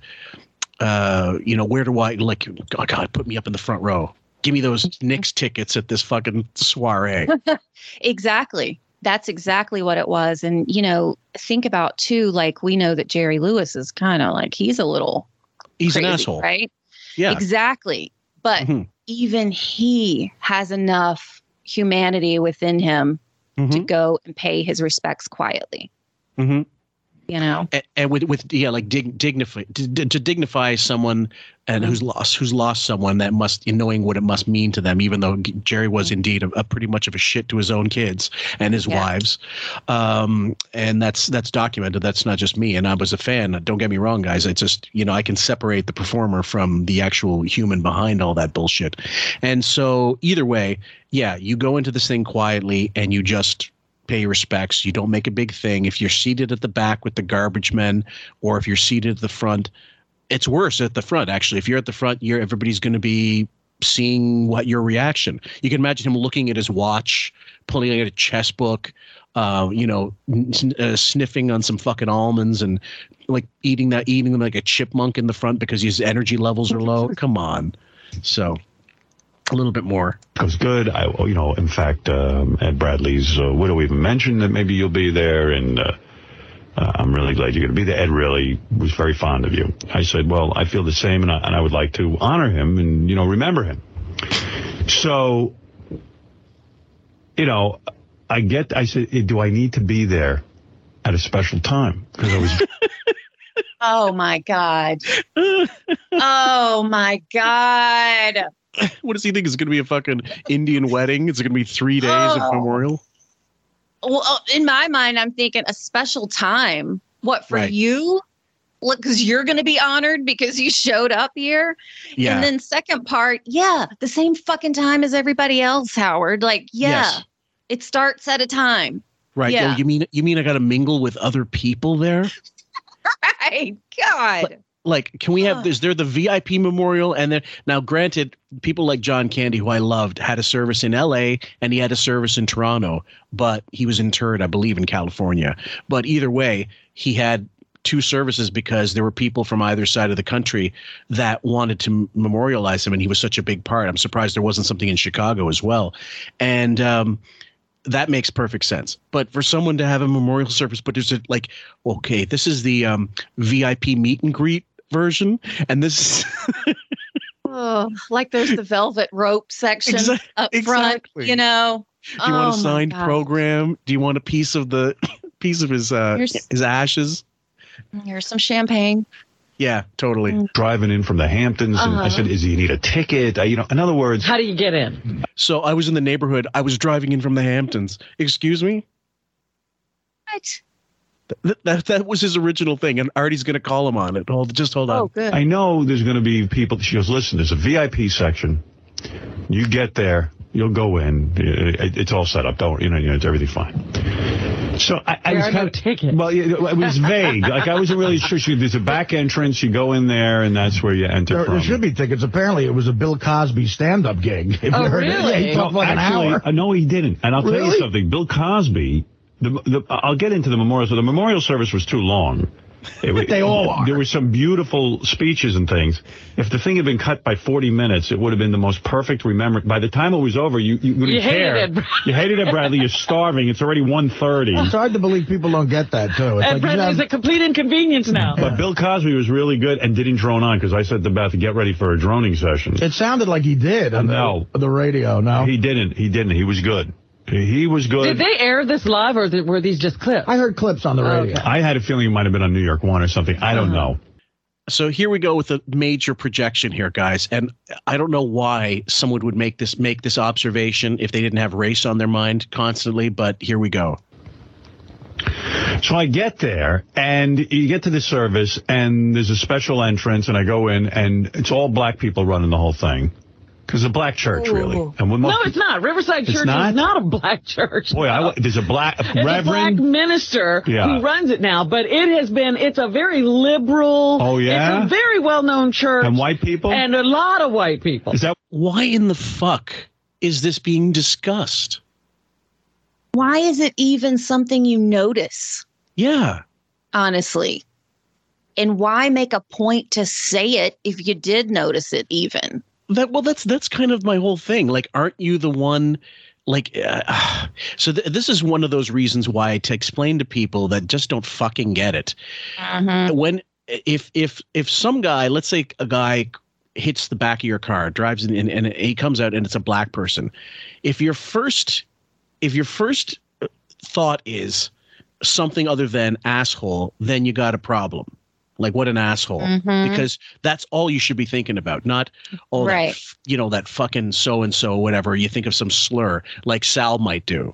uh, you know where do i like oh god put me up in the front row. Give me those Knicks tickets at this fucking soiree. Exactly. That's exactly what it was. And, you know, think about too, like we know that Jerry Lewis is kind of like he's a little he's an asshole right? yeah Exactly. But Mhm. even he has enough humanity within him to Mhm. go and pay his respects quietly. hmm you know. and, and with with yeah like dig, dignify to, to dignify someone and who's lost who's lost someone that must in knowing what it must mean to them even though jerry was indeed a, a pretty much of a shit to his own kids and his Yeah. wives. Um and that's that's documented. That's not just me. And i was a fan. Don't get me wrong guys. It's just you know i can separate the performer from the actual human behind all that bullshit. And so either way yeah you go into this thing quietly and you just pay respects. You don't make a big thing. If you're seated at the back with the garbage men, or if you're seated at the front, it's worse at the front. Actually, if you're at the front, you're everybody's going to be seeing what your reaction. You can imagine him looking at his watch, pulling out a chess book, uh, you know, uh, sniffing on some fucking almonds and like eating that, eating them like a chipmunk in the front because his energy levels are low. Come on, so a little bit more. goes good. I, you know, in fact, um, Ed Bradley's uh, widow even mentioned that maybe you'll be there, and uh, uh, I'm really glad you're going to be there. Ed really was very fond of you. I said, well, I feel the same, and I, and I would like to honor him and you know remember him. So, you know, I get. I said, "Eh, do I need to be there at a special time? Because I was. Oh my god. oh my god. What does he think is going to be a fucking Indian wedding? Is it going to be three days of Oh. memorial? Well, uh, in my mind, I'm thinking a special time. What for Right. you? Look, because you're going to be honored because you showed up here. Yeah. And then second part, yeah, the same fucking time as everybody else, Howard. Like, yeah, Yes. it starts at a time. Right. Yeah. Oh, you mean you mean I got to mingle with other people there? Right. God. Like, can we have? Is there the VIP memorial? And then now, granted, people like John Candy, who I loved, had a service in L.A. and he had a service in Toronto, but he was interred, I believe, in California. But either way, he had two services because there were people from either side of the country that wanted to memorialize him, and he was such a big part. I'm surprised there wasn't something in Chicago as well, and. um that makes perfect sense. But for someone to have a memorial service, but there's a like, okay, this is the um, VIP meet and greet version, and this Oh, like there's the velvet rope section Exa- up front, exactly. you know. do you want Oh, a signed program? Do you want a piece of the piece of his uh, Here's- his ashes? Here's some champagne. Yeah, totally. driving in from the Hamptons, and I Uh-huh. said, "Is you need a ticket?" Uh, you know, in other words, How do you get in? So I was in the neighborhood. I was driving in from the Hamptons. Excuse me. What? Th- that that was his original thing, and Artie's going to call him on it. Hold, just hold on. Oh, good. I know there's going to be people. She goes, listen, there's a VIP section. You get there, you'll go in. It- It's all set up. Don't you know? You know, it's everything's fine. So I, I There was are kind no of tickets. well, yeah, it was vague. like I wasn't really sure. She, there's a back entrance. You go in there, and that's where you enter There, from. there should be tickets. Apparently, it was a Bill Cosby stand-up gig. If Oh, you heard it. really? Yeah, he talked for like actually, an hour. uh, no, he didn't. And I'll tell you something. Bill Cosby. The, the, I'll get into the memorial. So the memorial service was too long. It They all are. There were some beautiful speeches and things. If the thing had been cut by 40 minutes, it would have been the most perfect remembrance. By the time it was over, you, you wouldn't You hated care. it, You hated it, Bradley. You're starving. It's already 1.30. It's hard to believe people don't get that too. It's And like, you Bradley's know, a complete inconvenience now. But Bill Cosby was really good and didn't drone on because I said to Beth, get ready for a droning session. it sounded like he did on No. the, the radio. No, He didn't. He didn't. He was good. He was good. Did they air this live or were these just clips? I heard clips on the radio. Okay. I had a feeling it might have been on New York One or something. I don't uh-huh. know. So here we go with a major projection here, guys. And I don't know why someone would make this make this observation if they didn't have race on their mind constantly, but here we go. So I get there, and you get to the service, and there's a special entrance, and I go in, and it's all black people running the whole thing. Because a black church, really. And when most No, it's not. Riverside It's Church not? is not a black church. Boy, I, there's a black a It's a black reverend. minister Yeah. who runs it now, but it has been, it's a very liberal. Oh, yeah? It's a very well known church. And white people? And a lot of white people. Is that Why in the fuck is this being discussed? Why is it even something you notice, Yeah. honestly? And why make a point to say it if you did notice it, even? That well, that's that's kind of my whole thing. Like, aren't you the one? Like, uh, so th- this is one of those reasons why to explain to people that just don't fucking get it. When if if if some guy, let's say a guy hits the back of your car, drives in, and, and he comes out and it's a black person. If your first if your first thought is something other than asshole, then you got a problem. Like what an asshole. Mhm. Because that's all you should be thinking about, not oh that f- you know that fucking so and so whatever. You think of some slur like Sal might do,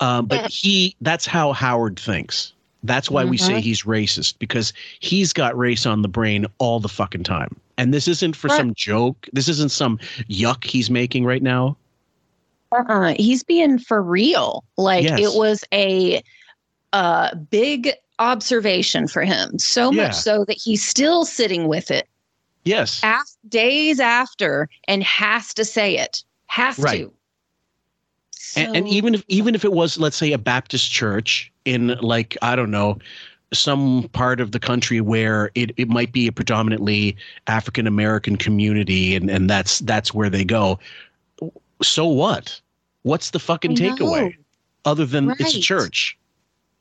um, but he that's how Howard thinks. That's why we say Mhm. he's racist because he's got race on the brain all the fucking time. And this isn't for Right. some joke. This isn't some yuck he's making right now. Uh-uh. He's being for real. Like Yes. it was a uh, big observation for him. So Yeah. much so that he's still sitting with it Yes. af- days after and has to say it. Has Right. to. and, and even if even if it was let's say a baptist church in like i don't know some part of the country where it, it might be a predominantly african american community and and that's that's where they go so what what's the fucking takeaway other than it's a church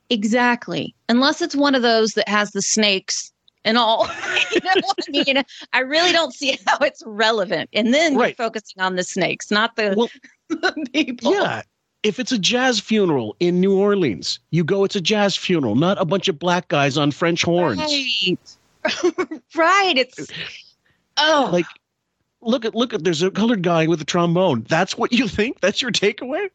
Exactly. Unless it's one of those that has the snakes and all. you know I mean? I really don't see how it's relevant. And then Right. you're focusing on the snakes, not the Well, people. yeah if it's a jazz funeral in new orleans you go it's a jazz funeral not a bunch of black guys on french horns Right. right. It's oh like look at look at there's a colored guy with a trombone that's what you think that's your takeaway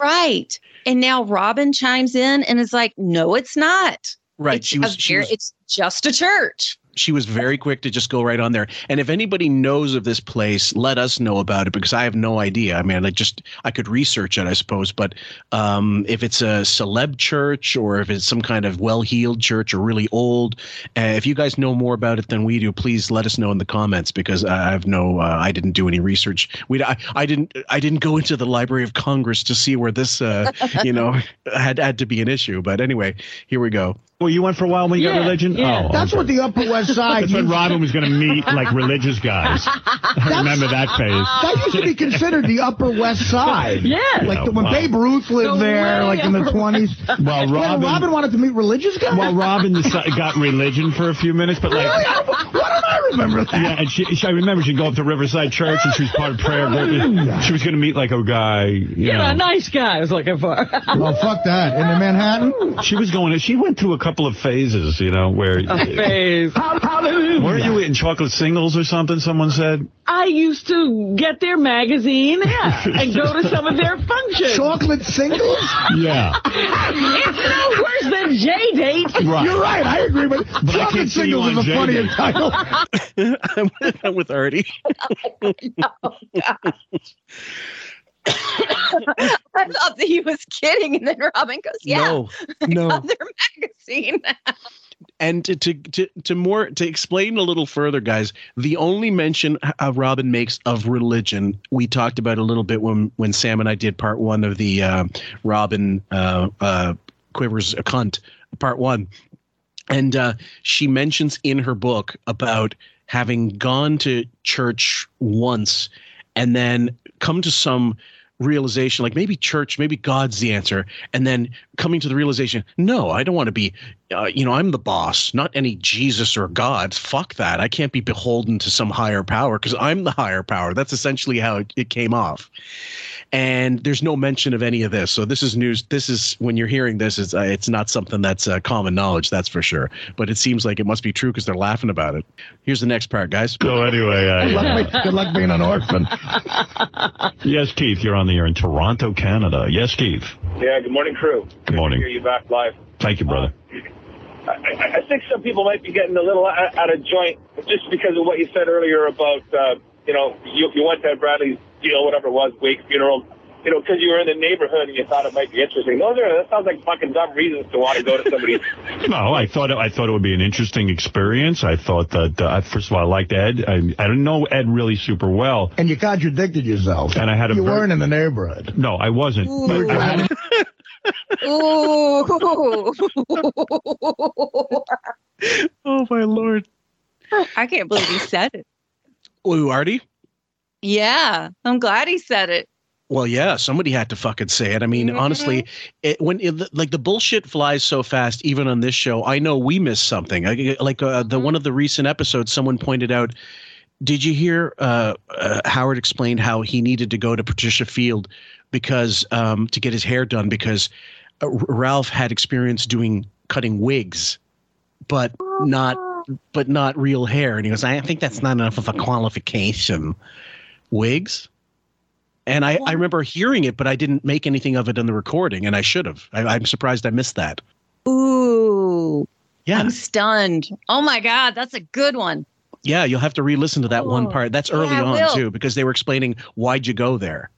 right. And now Robin chimes in and is like, no, it's not. right It's she was, a she ver- was it's just a church. She was very quick to just go right on there. And if anybody knows of this place, let us know about it because I have no idea. I mean, I just I could research it, I suppose. But um, if it's a celeb church or if it's some kind of well-heeled church or really old, uh, if you guys know more about it than we do, please let us know in the comments because I have no, uh, I didn't do any research. We I, I didn't I didn't go into the Library of Congress to see where this uh, you know had had to be an issue. But anyway, here we go. Well, you went for a while when you got religion? yeah. Oh, That's okay. what the Upper West Side. That's when used- Robin was going to meet like religious guys. I remember that phase. That used to be considered the Upper West Side. Yeah. Like the, oh, when Wow. Babe Ruth lived The there, way like in the Upper 20s. Well, Yeah, Robin, Robin wanted to meet religious guys. well, Robin decided, got religion for a few minutes, but like, Really? I don't- Why don't I remember that? yeah, and she, she, I remember she'd go up to Riverside Church and she was part of prayer group. She was going to meet like a guy, you Yeah, know. a nice guy I was looking for. Well, fuck that. In Manhattan? She was going. She went through a couple of phases, you know, where Phase. Hallelujah. weren't you in chocolate singles or something? Someone said. I used to get their magazine yeah, and go to some of their functions. Chocolate singles? Yeah, It's no worse than J Date. right. You're right. I agree. But, I chocolate singles is on a funnier J-Date. title. I'm, I'm with Artie. Oh, I thought that he was kidding. And then Robin goes, Yeah, No, no. on their magazine. And to, to to to more to explain a little further guys the only mention uh, robin makes of religion we talked about a little bit when when sam and i did part one of the uh, robin uh, uh, quivers a cunt part one. And uh, she mentions in her book about having gone to church once and then come to some realization like maybe church maybe god's the answer and then coming to the realization no i don't want to be uh, you know i'm the boss not any jesus or god fuck that i can't be beholden to some higher power because i'm the higher power that's essentially how it, it came off and there's no mention of any of this so this is news this is when you're hearing this it's, uh, it's not something that's uh, common knowledge that's for sure but it seems like it must be true because they're laughing about it here's the next part guys So anyway, Good uh, luck, be- good luck being an orphan. yes, Keith, you're on the air in Toronto, Canada. Yes, Keith. Yeah, good morning, crew. Good morning. Hear you back live. Thank you, brother. I, I, I think some people might be getting a little out, out of joint just because of what you said earlier about, uh, you know, you, you went to Bradley's deal, whatever it was, wake funeral, you know, because you were in the neighborhood and you thought it might be interesting. Those are that sounds like fucking dumb reasons to want to go to somebody's. No, I thought it, I thought it would be an interesting experience. I thought that uh, first of all, I liked Ed. I, I didn't know Ed really super well, And you contradicted yourself. and I had a You very- weren't in the neighborhood. no, I wasn't. You But were I had a- Ooh. oh my lord I can't believe he said it. Ooh, artie Yeah, I'm glad he said it. Well, yeah, somebody had to fucking say it. I mean, honestly, it, when it, like the bullshit flies so fast, even on this show, I know we missed something. I, like uh, the one of the recent episodes, someone pointed out. Did you hear uh, uh, Howard explained how he needed to go to Patricia Field because um, to get his hair done because uh, R- Ralph had experience doing cutting wigs, but not but not real hair. And he goes, I think that's not enough of a qualification. Wigs. And I, I remember hearing it, but I didn't make anything of it in the recording, and I should have. I, I'm surprised I missed that. Ooh. Yeah. I'm stunned. Oh my God, that's a good one. Yeah, you'll have to re-listen to that one part. That's early Yeah, on will. too, because they were explaining why'd you go there.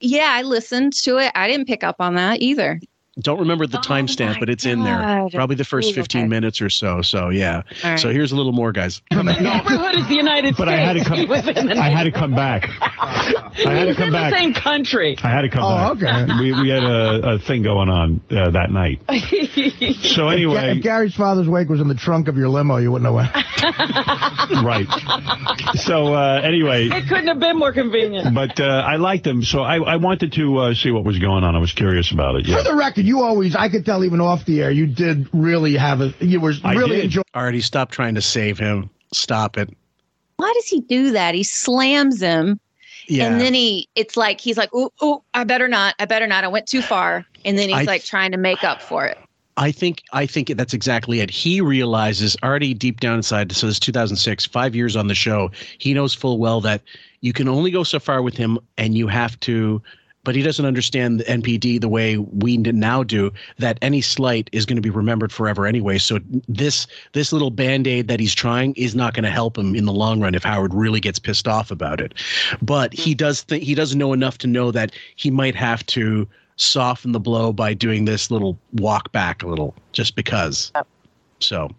Yeah, I listened to it. I didn't pick up on that either. Don't remember the timestamp, but it's in there. Probably the first Ooh, 15 okay. minutes or so. So yeah. All right. So here's a little more, guys. neighborhood is the United But States. I had to come. He was in the I had to come back. I had to come back. the same country. I had to come Oh, back. okay. We we had a, a thing going on uh, that night. So anyway, If, anyway, Gary's father's wake was in the trunk of your limo, you wouldn't have went. right. So uh, anyway, It couldn't have been more convenient. but uh, I liked them, so I, I wanted to uh, see what was going on. I was curious about it. Yeah. For the record, you always, I could tell even off the air, you did really have a, you were I really enjoying. Artie stop trying to save him. Stop it. Why does he do that? He slams him. Yeah. And then he, it's like, he's like, ooh, ooh, I better not. I better not. I went too far. And then he's I- like trying to make up for it. I think I think that's exactly it. He realizes already deep down inside. So this is 2006, five years on the show. He knows full well that you can only go so far with him, and you have to. But he doesn't understand the NPD the way we now do. That any slight is going to be remembered forever anyway. So this this little band aid that he's trying is not going to help him in the long run if Howard really gets pissed off about it. But he does think he does know enough to know that he might have to soften the blow by doing this little walk back a little just because. So,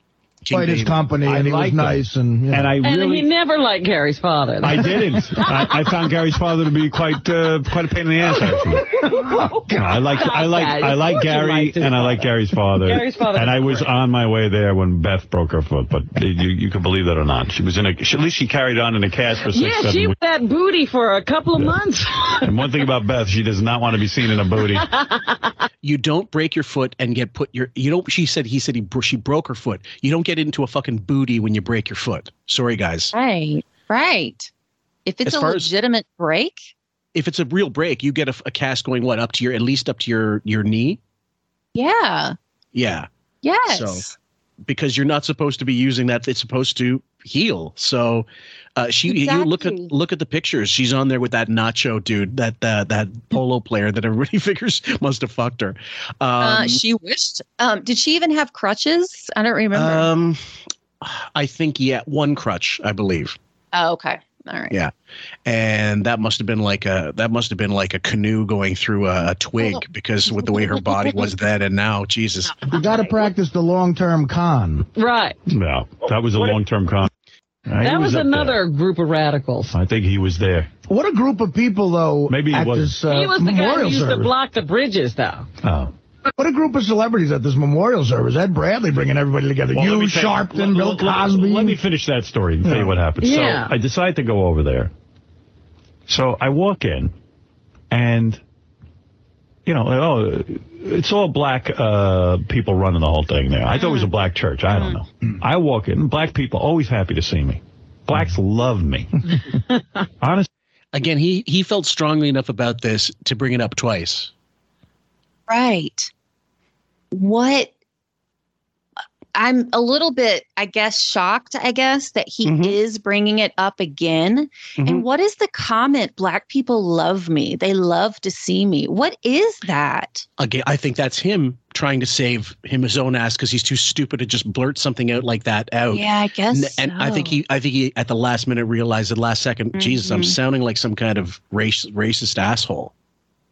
King Played his company, I and he was liked him. nice, and you know. And I really, And he never liked Gary's father. I didn't. I, I found Gary's father to be quite uh, quite a pain in the ass. Actually, No, I like I like I like Of course Gary liked his and I like. Gary's father. Gary's father and I was great. on my way there when Beth broke her foot. But you you can believe that or not, she was in a. She, at least she carried on in a cast for six yeah, seven she weeks. was that booty for a couple of months. And one thing about Beth, she does not want to be seen in a booty. You don't break your foot and get put your. You don't. She said. He said he. She broke her foot. You don't get into a fucking booty when you break your foot. Sorry, guys. Right. Right. If it's As a far as- legitimate break, If it's a real break, you get a, a cast going what up to your at least up to your your knee. yeah. Yeah, Yes. So- because you're not supposed to be using that. It's supposed to heal. So, uh, she you look at look at the pictures. She's on there with that Nacho dude, that uh, that polo player that everybody figures must have fucked her. Um, uh, she wished. Um, did she even have crutches? I don't remember. um, I think yeah, one crutch, I believe. oh, okay. All right. Yeah, and that must have been like a that must have been like a canoe going through a, a twig because with the way her body was then and now, Jesus. you got to practice the long-term con. Right. No, that was a long term con. Uh, That was, up another group of radicals. I think he was there. What a group of people, though. Maybe he wasn't. this uh, he was the guy who memorial used to block the bridges, though. Oh. What a group of celebrities at this memorial service. Ed Bradley bringing everybody together. Well, you, me Sharpton, let- Bill let- let- Cosby. Let me finish that story and tell you what happened. Yeah. So I decide to go over there. So I walk in, and you know, oh, it's all black uh, people running the whole thing there. I thought it was a black church. I don't know. I walk in, black people always happy to see me. Blacks love me. Honestly, Again, he he felt strongly enough about this to bring it up twice. Right. What? I'm a little bit, I guess, shocked, I guess, that he Mhm. is bringing it up again. Mhm. And what is the comment? Black people love me. They love to see me. What is that? Again, I think that's him trying to save him his own ass because he's too stupid to just blurt something out like that out. Yeah, I guess. N- And I think he, I think he, at the last minute realized, at the last 2nd Jesus, I'm Mhm. sounding like some kind of race, racist asshole.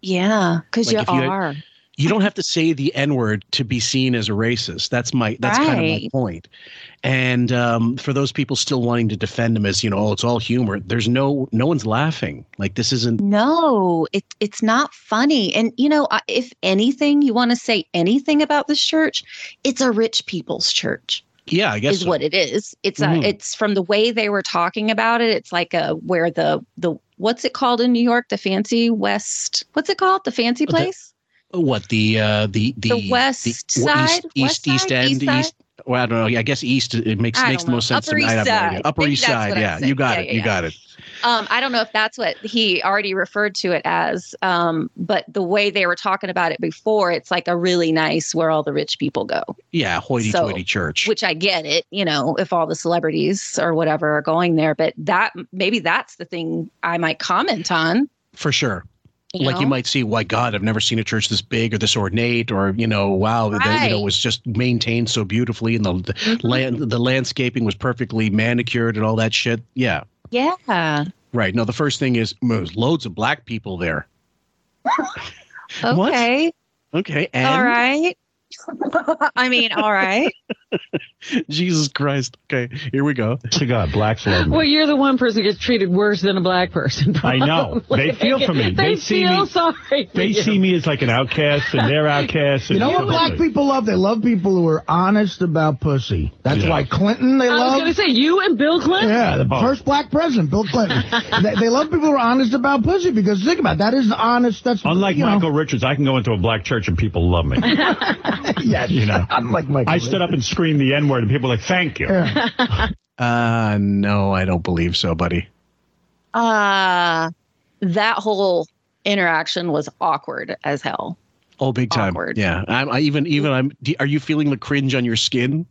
Yeah, because Like you you had- are. You don't have to say the N word to be seen as a racist. That's my, that's kind of my point. And um, for those people still wanting to defend him as, you know, oh, it's all humor. There's no, no one's laughing. Like this isn't. No, it, it's not funny. And, you know, if anything, you want to say anything about this church, it's a rich people's church. Yeah, I guess is so. what it is. It's Mhm. a, it's from the way they were talking about it. It's like a where the the what's it called in New York? The fancy West. What's it called? The fancy The- place? What the uh, the the The west the- side? east West east, east end East side? east Well, I don't know. I guess East it makes makes don't the most sense Upper to me. I East Side. idea. Upper East Side. Yeah, you got Yeah, it. yeah, You yeah. got it. Um, I don't know if that's what he already referred to it as, um, but the way they were talking about it before, it's like a really nice where all the rich people go. Yeah, hoity-toity church. Which I get it, you know, if all the celebrities or whatever are going there, but that maybe that's the thing I might comment on. For sure. You like you might see, why God, I've never seen a church this big or this ornate, or you know, wow, that you know Right. was just maintained so beautifully, and the, the Mm-hmm. land, the landscaping was perfectly manicured and all that shit. Yeah, Yeah. right. No, the first thing is there's loads of black people there. Okay. Okay, and All right. I mean, all right. Jesus Christ. Okay, here we go. To God, blacks love me. Well, you're the one person who gets treated worse than a black person. I know. They feel for me. They, They see feel me- sorry. for They you. see me as like an outcast, and they're outcasts. You know what black everything. people love? They love people who are honest about pussy. That's Yeah. why Clinton they I was love. going to say you and Bill Clinton. Yeah, the Oh. first black president, Bill Clinton. they, they love people who are honest about pussy because think about it, that is honest. That's Unlike you know, Michael Richards, I can go into a black church and people love me. yeah, you know, unlike Michael. I stood up and screamed the N word, and people were like, "Thank you." Uh no, I don't believe so, buddy. Uh that whole interaction was awkward as hell. Oh, big time. Awkward. Yeah, I'm I even even I'm. Are you feeling the cringe on your skin?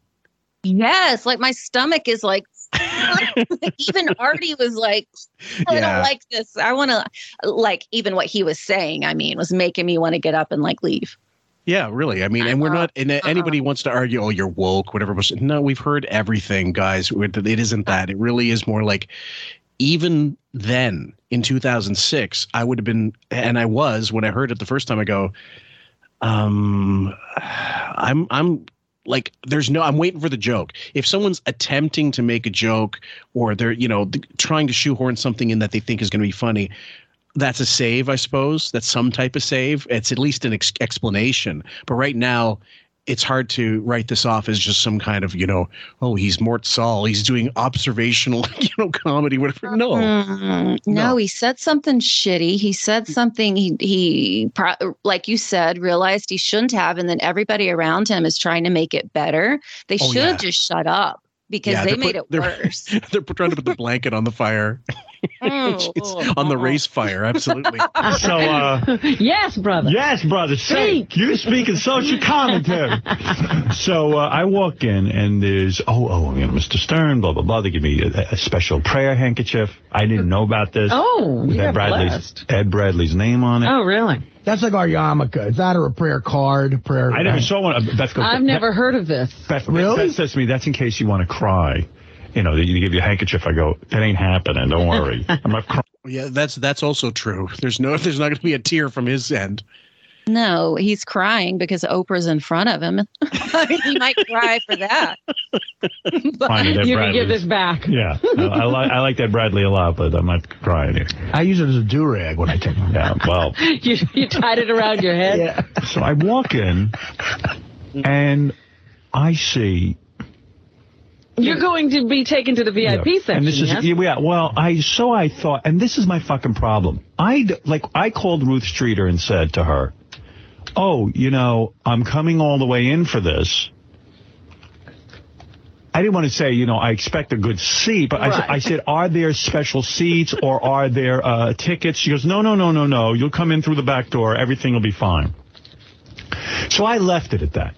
Yes, like my stomach is like even Artie was like, I Yeah. don't like this. I want to like even what he was saying. I mean, was making me want to get up and like leave. Yeah, really. I mean, and we're not. And anybody wants to argue, oh, you're woke, whatever. No, we've heard everything, guys. It isn't that. It really is more like, even then in 2006, I would have been, and I was when I heard it the first time. I go, um, I'm, I'm like, there's no. I'm waiting for the joke. If someone's attempting to make a joke, or they're, you know, th- trying to shoehorn something in that they think is going to be funny, that's a save, I suppose. That's some type of save. It's at least an ex- explanation. But right now, it's hard to write this off as just some kind of, you know, oh, he's Mort Sahl. He's doing observational, you know, comedy, whatever. No. Mm, no, he said something shitty. He said something he he like you said realized he shouldn't have, and then everybody around him is trying to make it better. They Oh, should yeah. just shut up because Yeah, they made put- it they're- worse. They're trying to put the blanket on the fire. Oh, It's on the race fire, absolutely. So, uh, yes, brother. Yes, brother. Say, you speak in social commentary. so uh, I walk in, and there's, oh, oh, you know, Mr. Stern, blah, blah, blah. They give me a, a special prayer handkerchief. I didn't know about this. Oh, With Ed Bradley's, blessed. Ed Bradley's name on it. Oh, really? That's like our yarmulke. Is that or a prayer card? Prayer. I never saw one. Beth goes, I've never heard of this. Beth, really? Beth says to me, that's in case you want to cry. You know, they give you a handkerchief. I go, that ain't happening. Don't worry. I'm not crying. Yeah, that's that's also true. There's no, there's not going to be a tear from his end. No, he's crying because Oprah's in front of him. he might cry for that. Fine, Ed You can give this back. Yeah, I, I like I like that Bradley a lot, but I'm not crying here. I use it as a do rag when I take them. Yeah, well, you, you tied it around your head. Yeah. so I walk in, and I see You're going to be taken to the VIP Yeah. section. And this is yes? yeah, well, I so I thought, and this is my fucking problem. I d- like I called Ruth Streeter and said to her, "Oh, you know, I'm coming all the way in for this." I didn't want to say, you know, I expect a good seat, but I, said, Right. I said, are there special seats or are there uh, tickets? She goes, no, no, no, no, no. You'll come in through the back door. Everything will be fine. So I left it at that.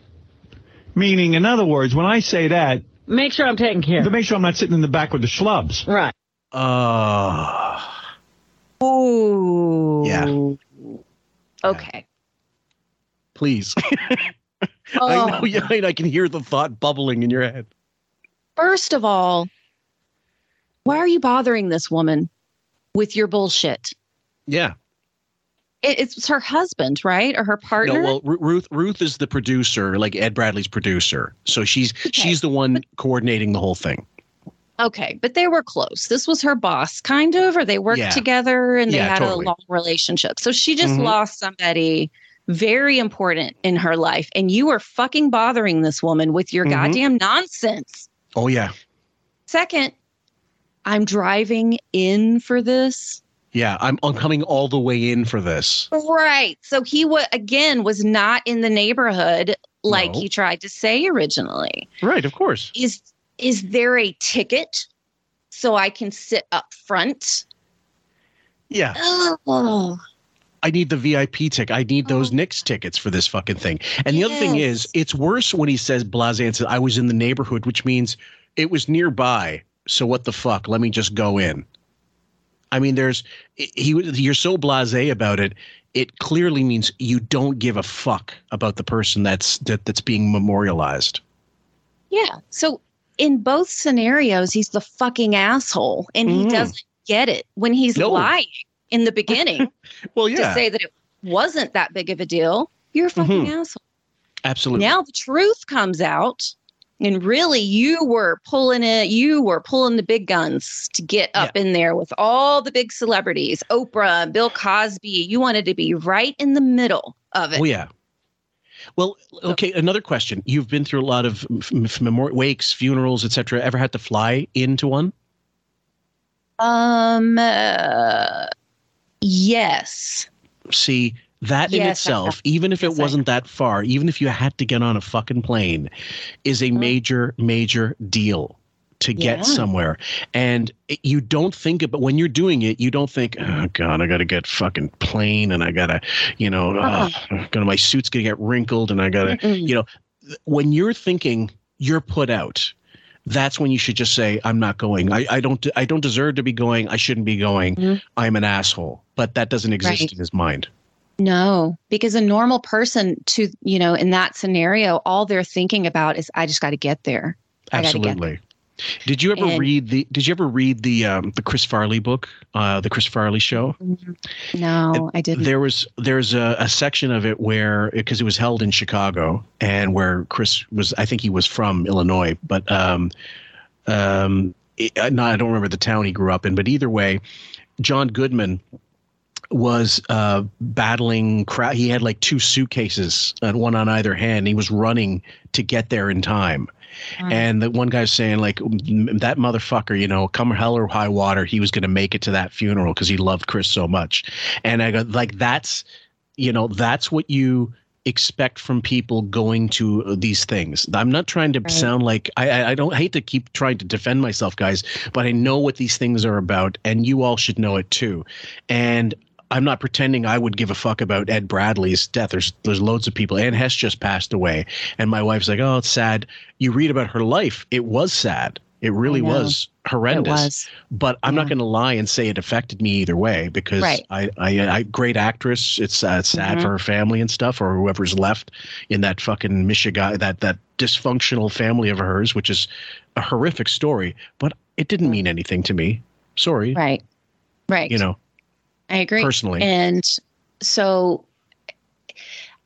Meaning, in other words, when I say that, Make sure I'm taken care to of. make sure I'm not sitting in the back with the schlubs. Right. Uh, Oh. Yeah. Okay. Please. Oh. I know. Yeah, I can hear the thought bubbling in your head. First of all, why are you bothering this woman with your bullshit? Yeah. It, it's her husband, right, or her partner? No, well, Ru- Ruth Ruth is the producer, like Ed Bradley's producer. So she's she's the one coordinating the whole thing. Okay, but they were close. This was her boss, kind of, or they worked Yeah. together and they Yeah, had totally. a long relationship. So she just Mhm. lost somebody very important in her life, and you are fucking bothering this woman with your Mhm. goddamn nonsense. Oh yeah. Second, I'm driving in for this. Yeah, I'm, I'm coming all the way in for this. Right. So he wa again was not in the neighborhood like No. he tried to say originally. Right, of course. Is is there a ticket so I can sit up front? Yeah. Oh. I need the VIP ticket. I need those Knicks tickets for this fucking thing. And the other thing is, it's worse when he says blase and says, I was in the neighborhood, which means it was nearby. So what the fuck? Let me just go in. I mean, there's he. You're so blasé about it. It clearly means you don't give a fuck about the person that's that, that's being memorialized. Yeah. So in both scenarios, he's the fucking asshole and he Mhm. doesn't get it when he's No. lying in the beginning Well, yeah. to say that it wasn't that big of a deal. You're a fucking Mhm. asshole. absolutely. Now the truth comes out, and really, you were pulling it. You were pulling the big guns to get up in there with all the big celebrities, Oprah, Bill Cosby. You wanted to be right in the middle of it. Oh yeah. Well, okay. Another question. You've been through a lot of memori- wakes, funerals, etc. Ever had to fly into one? Um. uh, yes. See, that in Yes, I itself, even if it Yes, wasn't that far, even if you had to get on a fucking plane, is Mm-hmm. a major, major deal to get Yeah. somewhere. And it- you don't think about when you're doing it, you don't think, oh God, I got to get fucking plane and I got to, you know, Uh-uh. oh, gonna, my suit's going to get wrinkled and I got to, you know, when you're thinking you're put out, that's when you should just say, I'm not going. I, I don't, I don't deserve to be going. I shouldn't be going. I'm an asshole. But that doesn't exist Mm-hmm. Right. in his mind. No, because a normal person, to you know, in that scenario, all they're thinking about is, I just got to get there. I get Absolutely. Did you ever And- read the? Did you ever read the um, the Chris Farley book, uh, the Chris Farley show? No, I didn't. There was there's a, a section of it where because it was held in Chicago and where Chris was, I think he was from Illinois, but um, um, it, uh, no, I don't remember the town he grew up in, but either way, John Goodman was uh, battling crowd. He had like two suitcases, and one on either hand. He was running to get there in time. Mm. And the one guy's saying like that motherfucker, you know, come hell or high water, he was going to make it to that funeral because he loved Chris so much. And I go like that's, you know, that's what you expect from people going to these things. I'm not trying to sound like I, I I don't hate to keep trying to defend myself, guys, but I know what these things are about, and you all should know it too. And I'm not pretending I would give a fuck about Ed Bradley's death. There's there's loads of people. Anne Heche just passed away, and my wife's like, "Oh, it's sad." You read about her life; it was sad. It really was horrendous. It was. But I'm not going to lie and say it affected me either way because Right. I, I, I, great actress. It's uh, sad Mhm. for her family and stuff, or whoever's left in that fucking Michigan, that that dysfunctional family of hers, which is a horrific story. But it didn't mean anything to me. Sorry. Right. Right. You know. I agree. personally. And so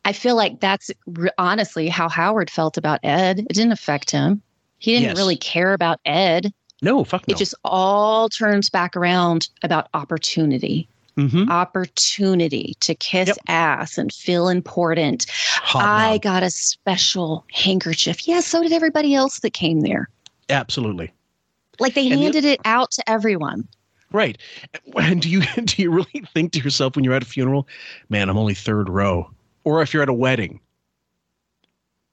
I feel like that's honestly how Howard felt about Ed. It didn't affect him. He didn't Yes. really care about Ed. No, fuck no. It just all turns back around about opportunity. Mm-hmm. Opportunity to kiss ass and feel important. I got a special handkerchief. Yeah, so did everybody else that came there. Absolutely. Like they And the- handed it out to everyone. Right. And do you do you really think to yourself when you're at a funeral, man, I'm only third row, or if you're at a wedding?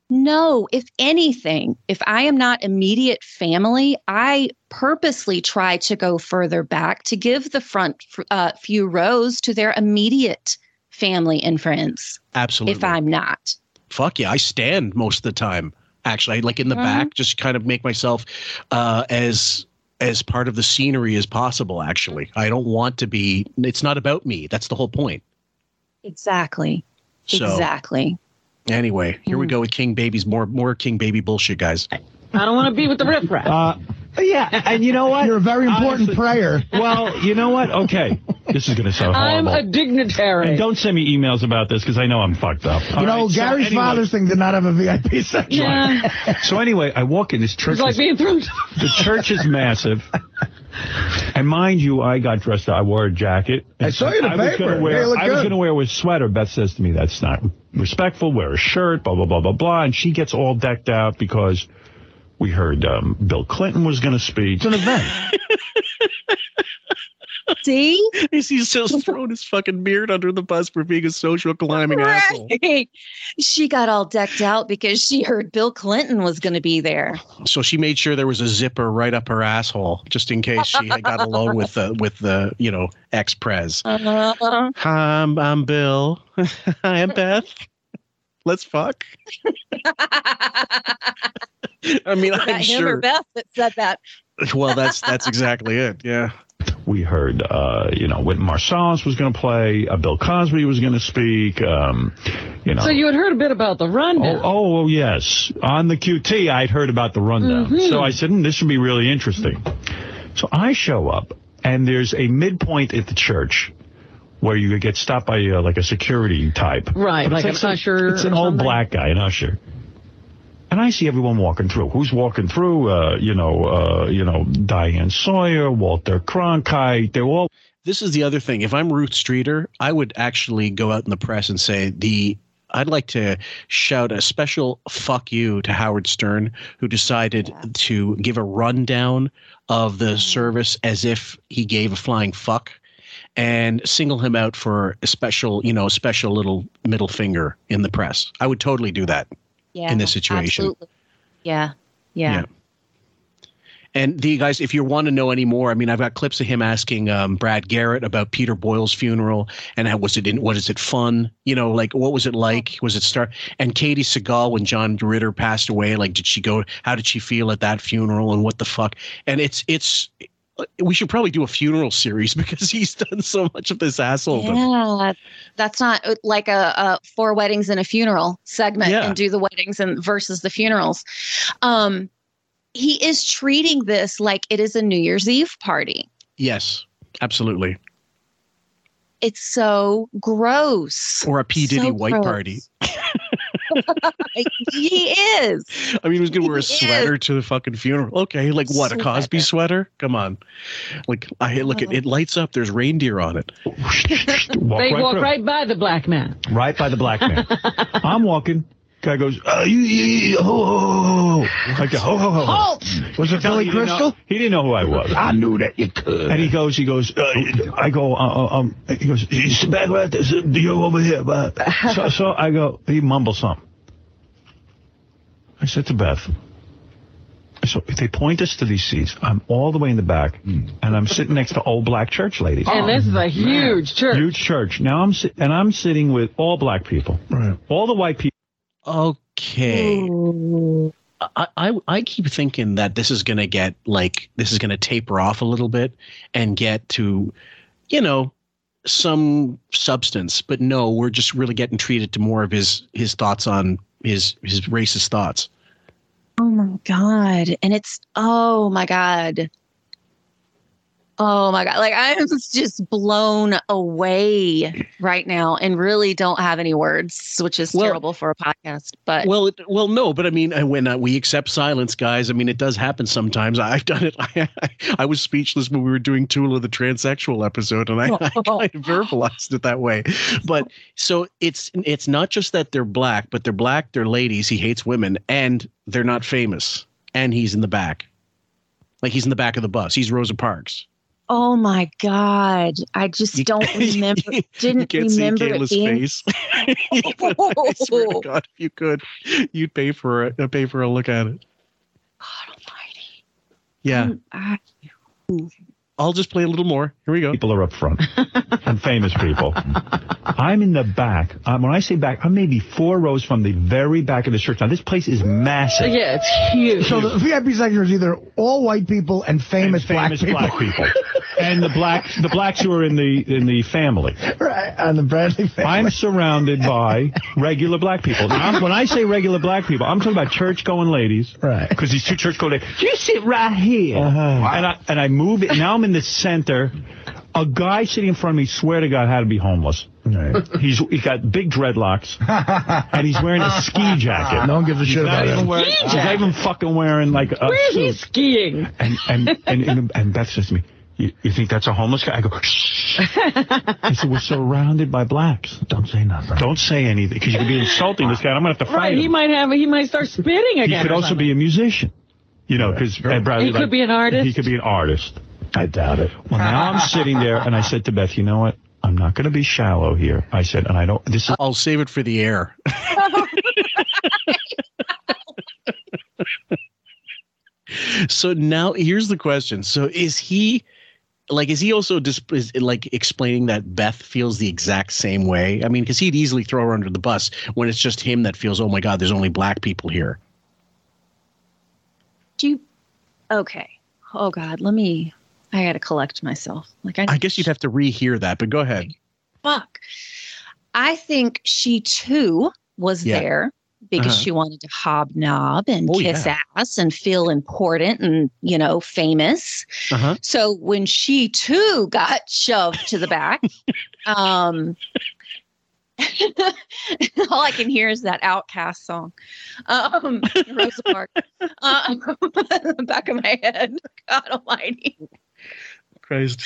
No, if anything, if I am not immediate family, I purposely try to go further back to give the front uh, few rows to their immediate family and friends. Absolutely. If I'm not. fuck yeah, I stand most of the time. Actually, I like in the Mhm. back, just kind of make myself uh, as as part of the scenery as possible. Actually, I don't want to be. It's not about me. That's the whole point. Exactly. So- Exactly. Anyway, here we hmm. go with King Babies. More more King Baby bullshit, guys. I don't want to be with the riffraff. Uh, yeah, and you know what? You're a very important prayer. Well, you know what? Okay, this is going to sound I'm a dignitary. and don't send me emails about this because I know I'm fucked up. You All know, right, so Gary's anyway- father's thing did not have a VIP section. Yeah. So anyway, I walk in this church. It's like is- being through. the church is massive. And mind you, I got dressed up. I wore a jacket. I saw you in the I was paper. gonna wear, Hey, you look I was good. going to wear a sweater. Beth says to me, that's not respectful. Wear a shirt, blah, blah, blah, blah, blah. And she gets all decked out because we heard um, Bill Clinton was going to speak. It's an event. See? He's just throwing his fucking beard under the bus for being a social climbing asshole. She got all decked out because she heard Bill Clinton was going to be there. So she made sure there was a zipper right up her asshole, just in case she had got alone with the with the you know ex pres. Uh, Hi, I'm, I'm Bill. Hi, I'm Beth. Let's fuck. I mean, was that I'm him or. Beth that said that. Well, that's that's exactly it. Yeah. We heard, uh, you know, Wynton Marsalis was going to play, uh, Bill Cosby was going to speak, um, you know. So you had heard a bit about the rundown. Oh, oh, yes. On the QT, I'd heard about the rundown. Mhm. So I said, hmm, this should be really interesting. So I show up, and there's a midpoint at the church where you get stopped by uh, like a security type. Right, But like it's an usher It's an or old something? black guy, an usher. And I see everyone walking through. Who's walking through? Uh, you know, uh, you know, Diane Sawyer, Walter Cronkite. They're all This is the other thing. If I'm Ruth Streeter, I would actually go out in the press and say the I'd like to shout a special fuck you to Howard Stern, who decided to give a rundown of the service as if he gave a flying fuck and single him out for a special, you know, special little middle finger in the press. I would totally do that Yeah. in this situation. absolutely. Yeah. Yeah. Yeah. And the guys, if you want to know any more, I mean, I've got clips of him asking um, Brad Garrett about Peter Boyle's funeral and how was it in, was it fun? You know, like what was it like? Was it start? And Katey Sagal when John Ritter passed away, like did she go? How did she feel at that funeral? And what the fuck? And it's it's. We should probably do a funeral series because he's done so much of this asshole. Yeah, that's not uh, like a, a four weddings and a funeral segment Yeah. and do the weddings and versus the funerals. Um, he is treating this like it is a New Year's Eve party. Yes, absolutely. It's so gross. Or a P Diddy So white gross. party. he is. I mean, he was going to wear a He is. sweater to the fucking funeral. Okay, like what? A Cosby sweater? Come on. Like I look at it uh-huh. lights up. There's reindeer on it. walk they right walk through. right by the black man. right by the black man. I'm walking. Guy goes, oh, you, you, you, ho, ho, ho, ho. Like, ho, ho, ho, ho. Halt! Was it Billy He know- Crystal? He didn't know who I was. I knew that you could. And he goes, he goes, uh, I go, uh, uh, um, he goes, he's back right there, so you over here, but so, so I go, he mumbles something. I said to Beth, so if they point us to these seats, I'm all the way in the back, and I'm sitting next to old black church ladies. and this is a huge church. Huge church. Now I'm si- and I'm sitting with all black people. Right. All the white people. Okay. I, I I keep thinking that this is gonna get like this is gonna taper off a little bit and get to, you know, some substance. But no, we're just really getting treated to more of his his thoughts on his his racist thoughts. Oh my god. And it's oh my god. Oh my god. Like I'm just blown away right now and really don't have any words, which is Well- terrible for a podcast. But Well, it, well, no, but I mean, uh, when uh, we accept silence, guys, I mean, it does happen sometimes. I've done it. I, I, I was speechless when we were doing Tula the transsexual episode, and I, I kind of verbalized it that way. But so it's it's not just that they're black, but they're black, they're ladies. He hates women, and they're not famous, and he's in the back, like he's in the back of the bus. He's Rosa Parks. Oh my god. I just don't remember didn't can't see remember it Kayla's being face. I swear to God, if you could, you'd pay for a pay for a look at it. God almighty. Yeah. I- I'll just play a little more. Here we go. People are up front and famous people. I'm in the back. Um, when I say back, I'm maybe four rows from the very back of the church. Now this place is massive. Yeah, it's huge. So the VIP section is either all white people and famous, famous black black people. people. and the black the blacks who are in the in the family. right, and the Bradley family. I'm surrounded by regular black people. Now, when I say regular black people, I'm talking about church going ladies. Right. Because these two church going ladies, you sit right here. Uh-huh. And I and I move it. Now I'm in the center. A guy sitting in front of me, swear to God, had to be homeless. Right. He's he got big dreadlocks, and he's wearing a ski jacket. No one gives a He's shit about even him. wearing- Ski He's not even fucking wearing like a Where's he skiing? And and and, and, and Beth says to me, you, you think that's a homeless guy? I go, shh. I said, we're surrounded by blacks. Don't say nothing. Don't say anything because you could be insulting this guy. I'm gonna have to fight Right, he might have he might start spitting again. He could also something. be a musician. You know, because He could be an artist? He could be an artist. I doubt it. Well, now I'm sitting there, and I said to Beth, you know what? I'm not going to be shallow here. I said, and I don't. This is. I'll save it for the air. so now here's the question. So is he like is he also dis- is, like explaining that Beth feels the exact same way? I mean, because he'd easily throw her under the bus when it's just him that feels, oh my god, there's only black people here. Do you? Okay. Oh God, let me. I got to collect myself. Like I, I guess you'd have to rehear that, but go ahead. fuck. I think she too was Yeah. there because Uh-huh. she wanted to hobnob and Oh, kiss yeah. ass and feel important and you know famous. Uh-huh. So when she too got shoved to the back, um, all I can hear is that OutKast song, um, Rosa Parks, uh, back of my head. God Almighty. Christ.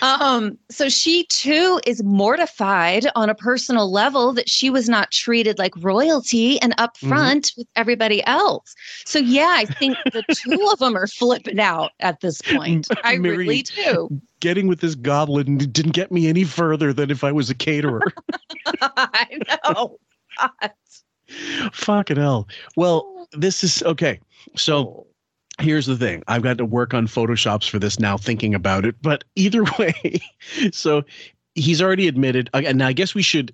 Um, so she too is mortified on a personal level that she was not treated like royalty and upfront with everybody else. So yeah, I think the two of them are flipping out at this point. I Mary- really do. Getting with this goblin didn't get me any further than if I was a caterer. I know. God. Fucking hell. Well, this is okay. So here's the thing. I've got to work on photoshops for this now, thinking about it. But either way, so he's already admitted. uh, And I guess we should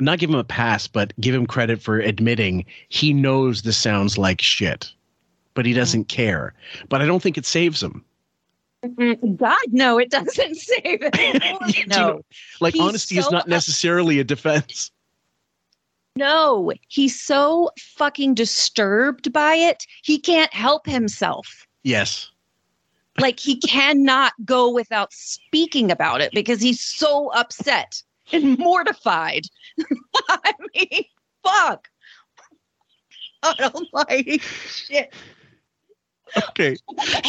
not give him a pass, but give him credit for admitting he knows this sounds like shit, but he doesn't care. But I don't think it saves him. God, no, it doesn't save it. no. Like He's honesty is not necessarily a defense. No, he's so fucking disturbed by it. He can't help himself. Yes. like he cannot go without speaking about it because he's so upset and mortified. I mean, fuck. God almighty shit. Okay.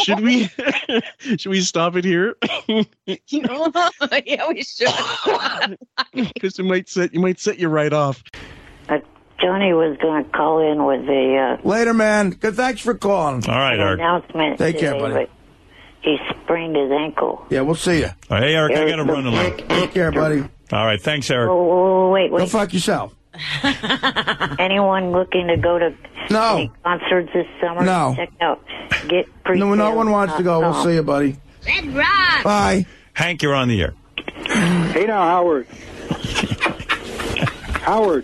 Should we should we stop it here? You know, yeah, we should. Because it might set you might set you right off. Johnny was going to call in with the... uh, Later, man. Good. Thanks for calling. All right, an Eric. announcement. Take care, today, buddy. He sprained his ankle. Yeah, we'll see you. Hey, Eric, I got to run a little. Take care, buddy. All right, thanks, Eric. Oh, wait, Go wait. fuck yourself. Anyone looking to go to No. any concerts this summer? No. Check out. Get pre. No, no one wants to go. We'll see you, buddy. Red Rock. Bye. Hank, you're on the air. Hey now, Howard. Howard.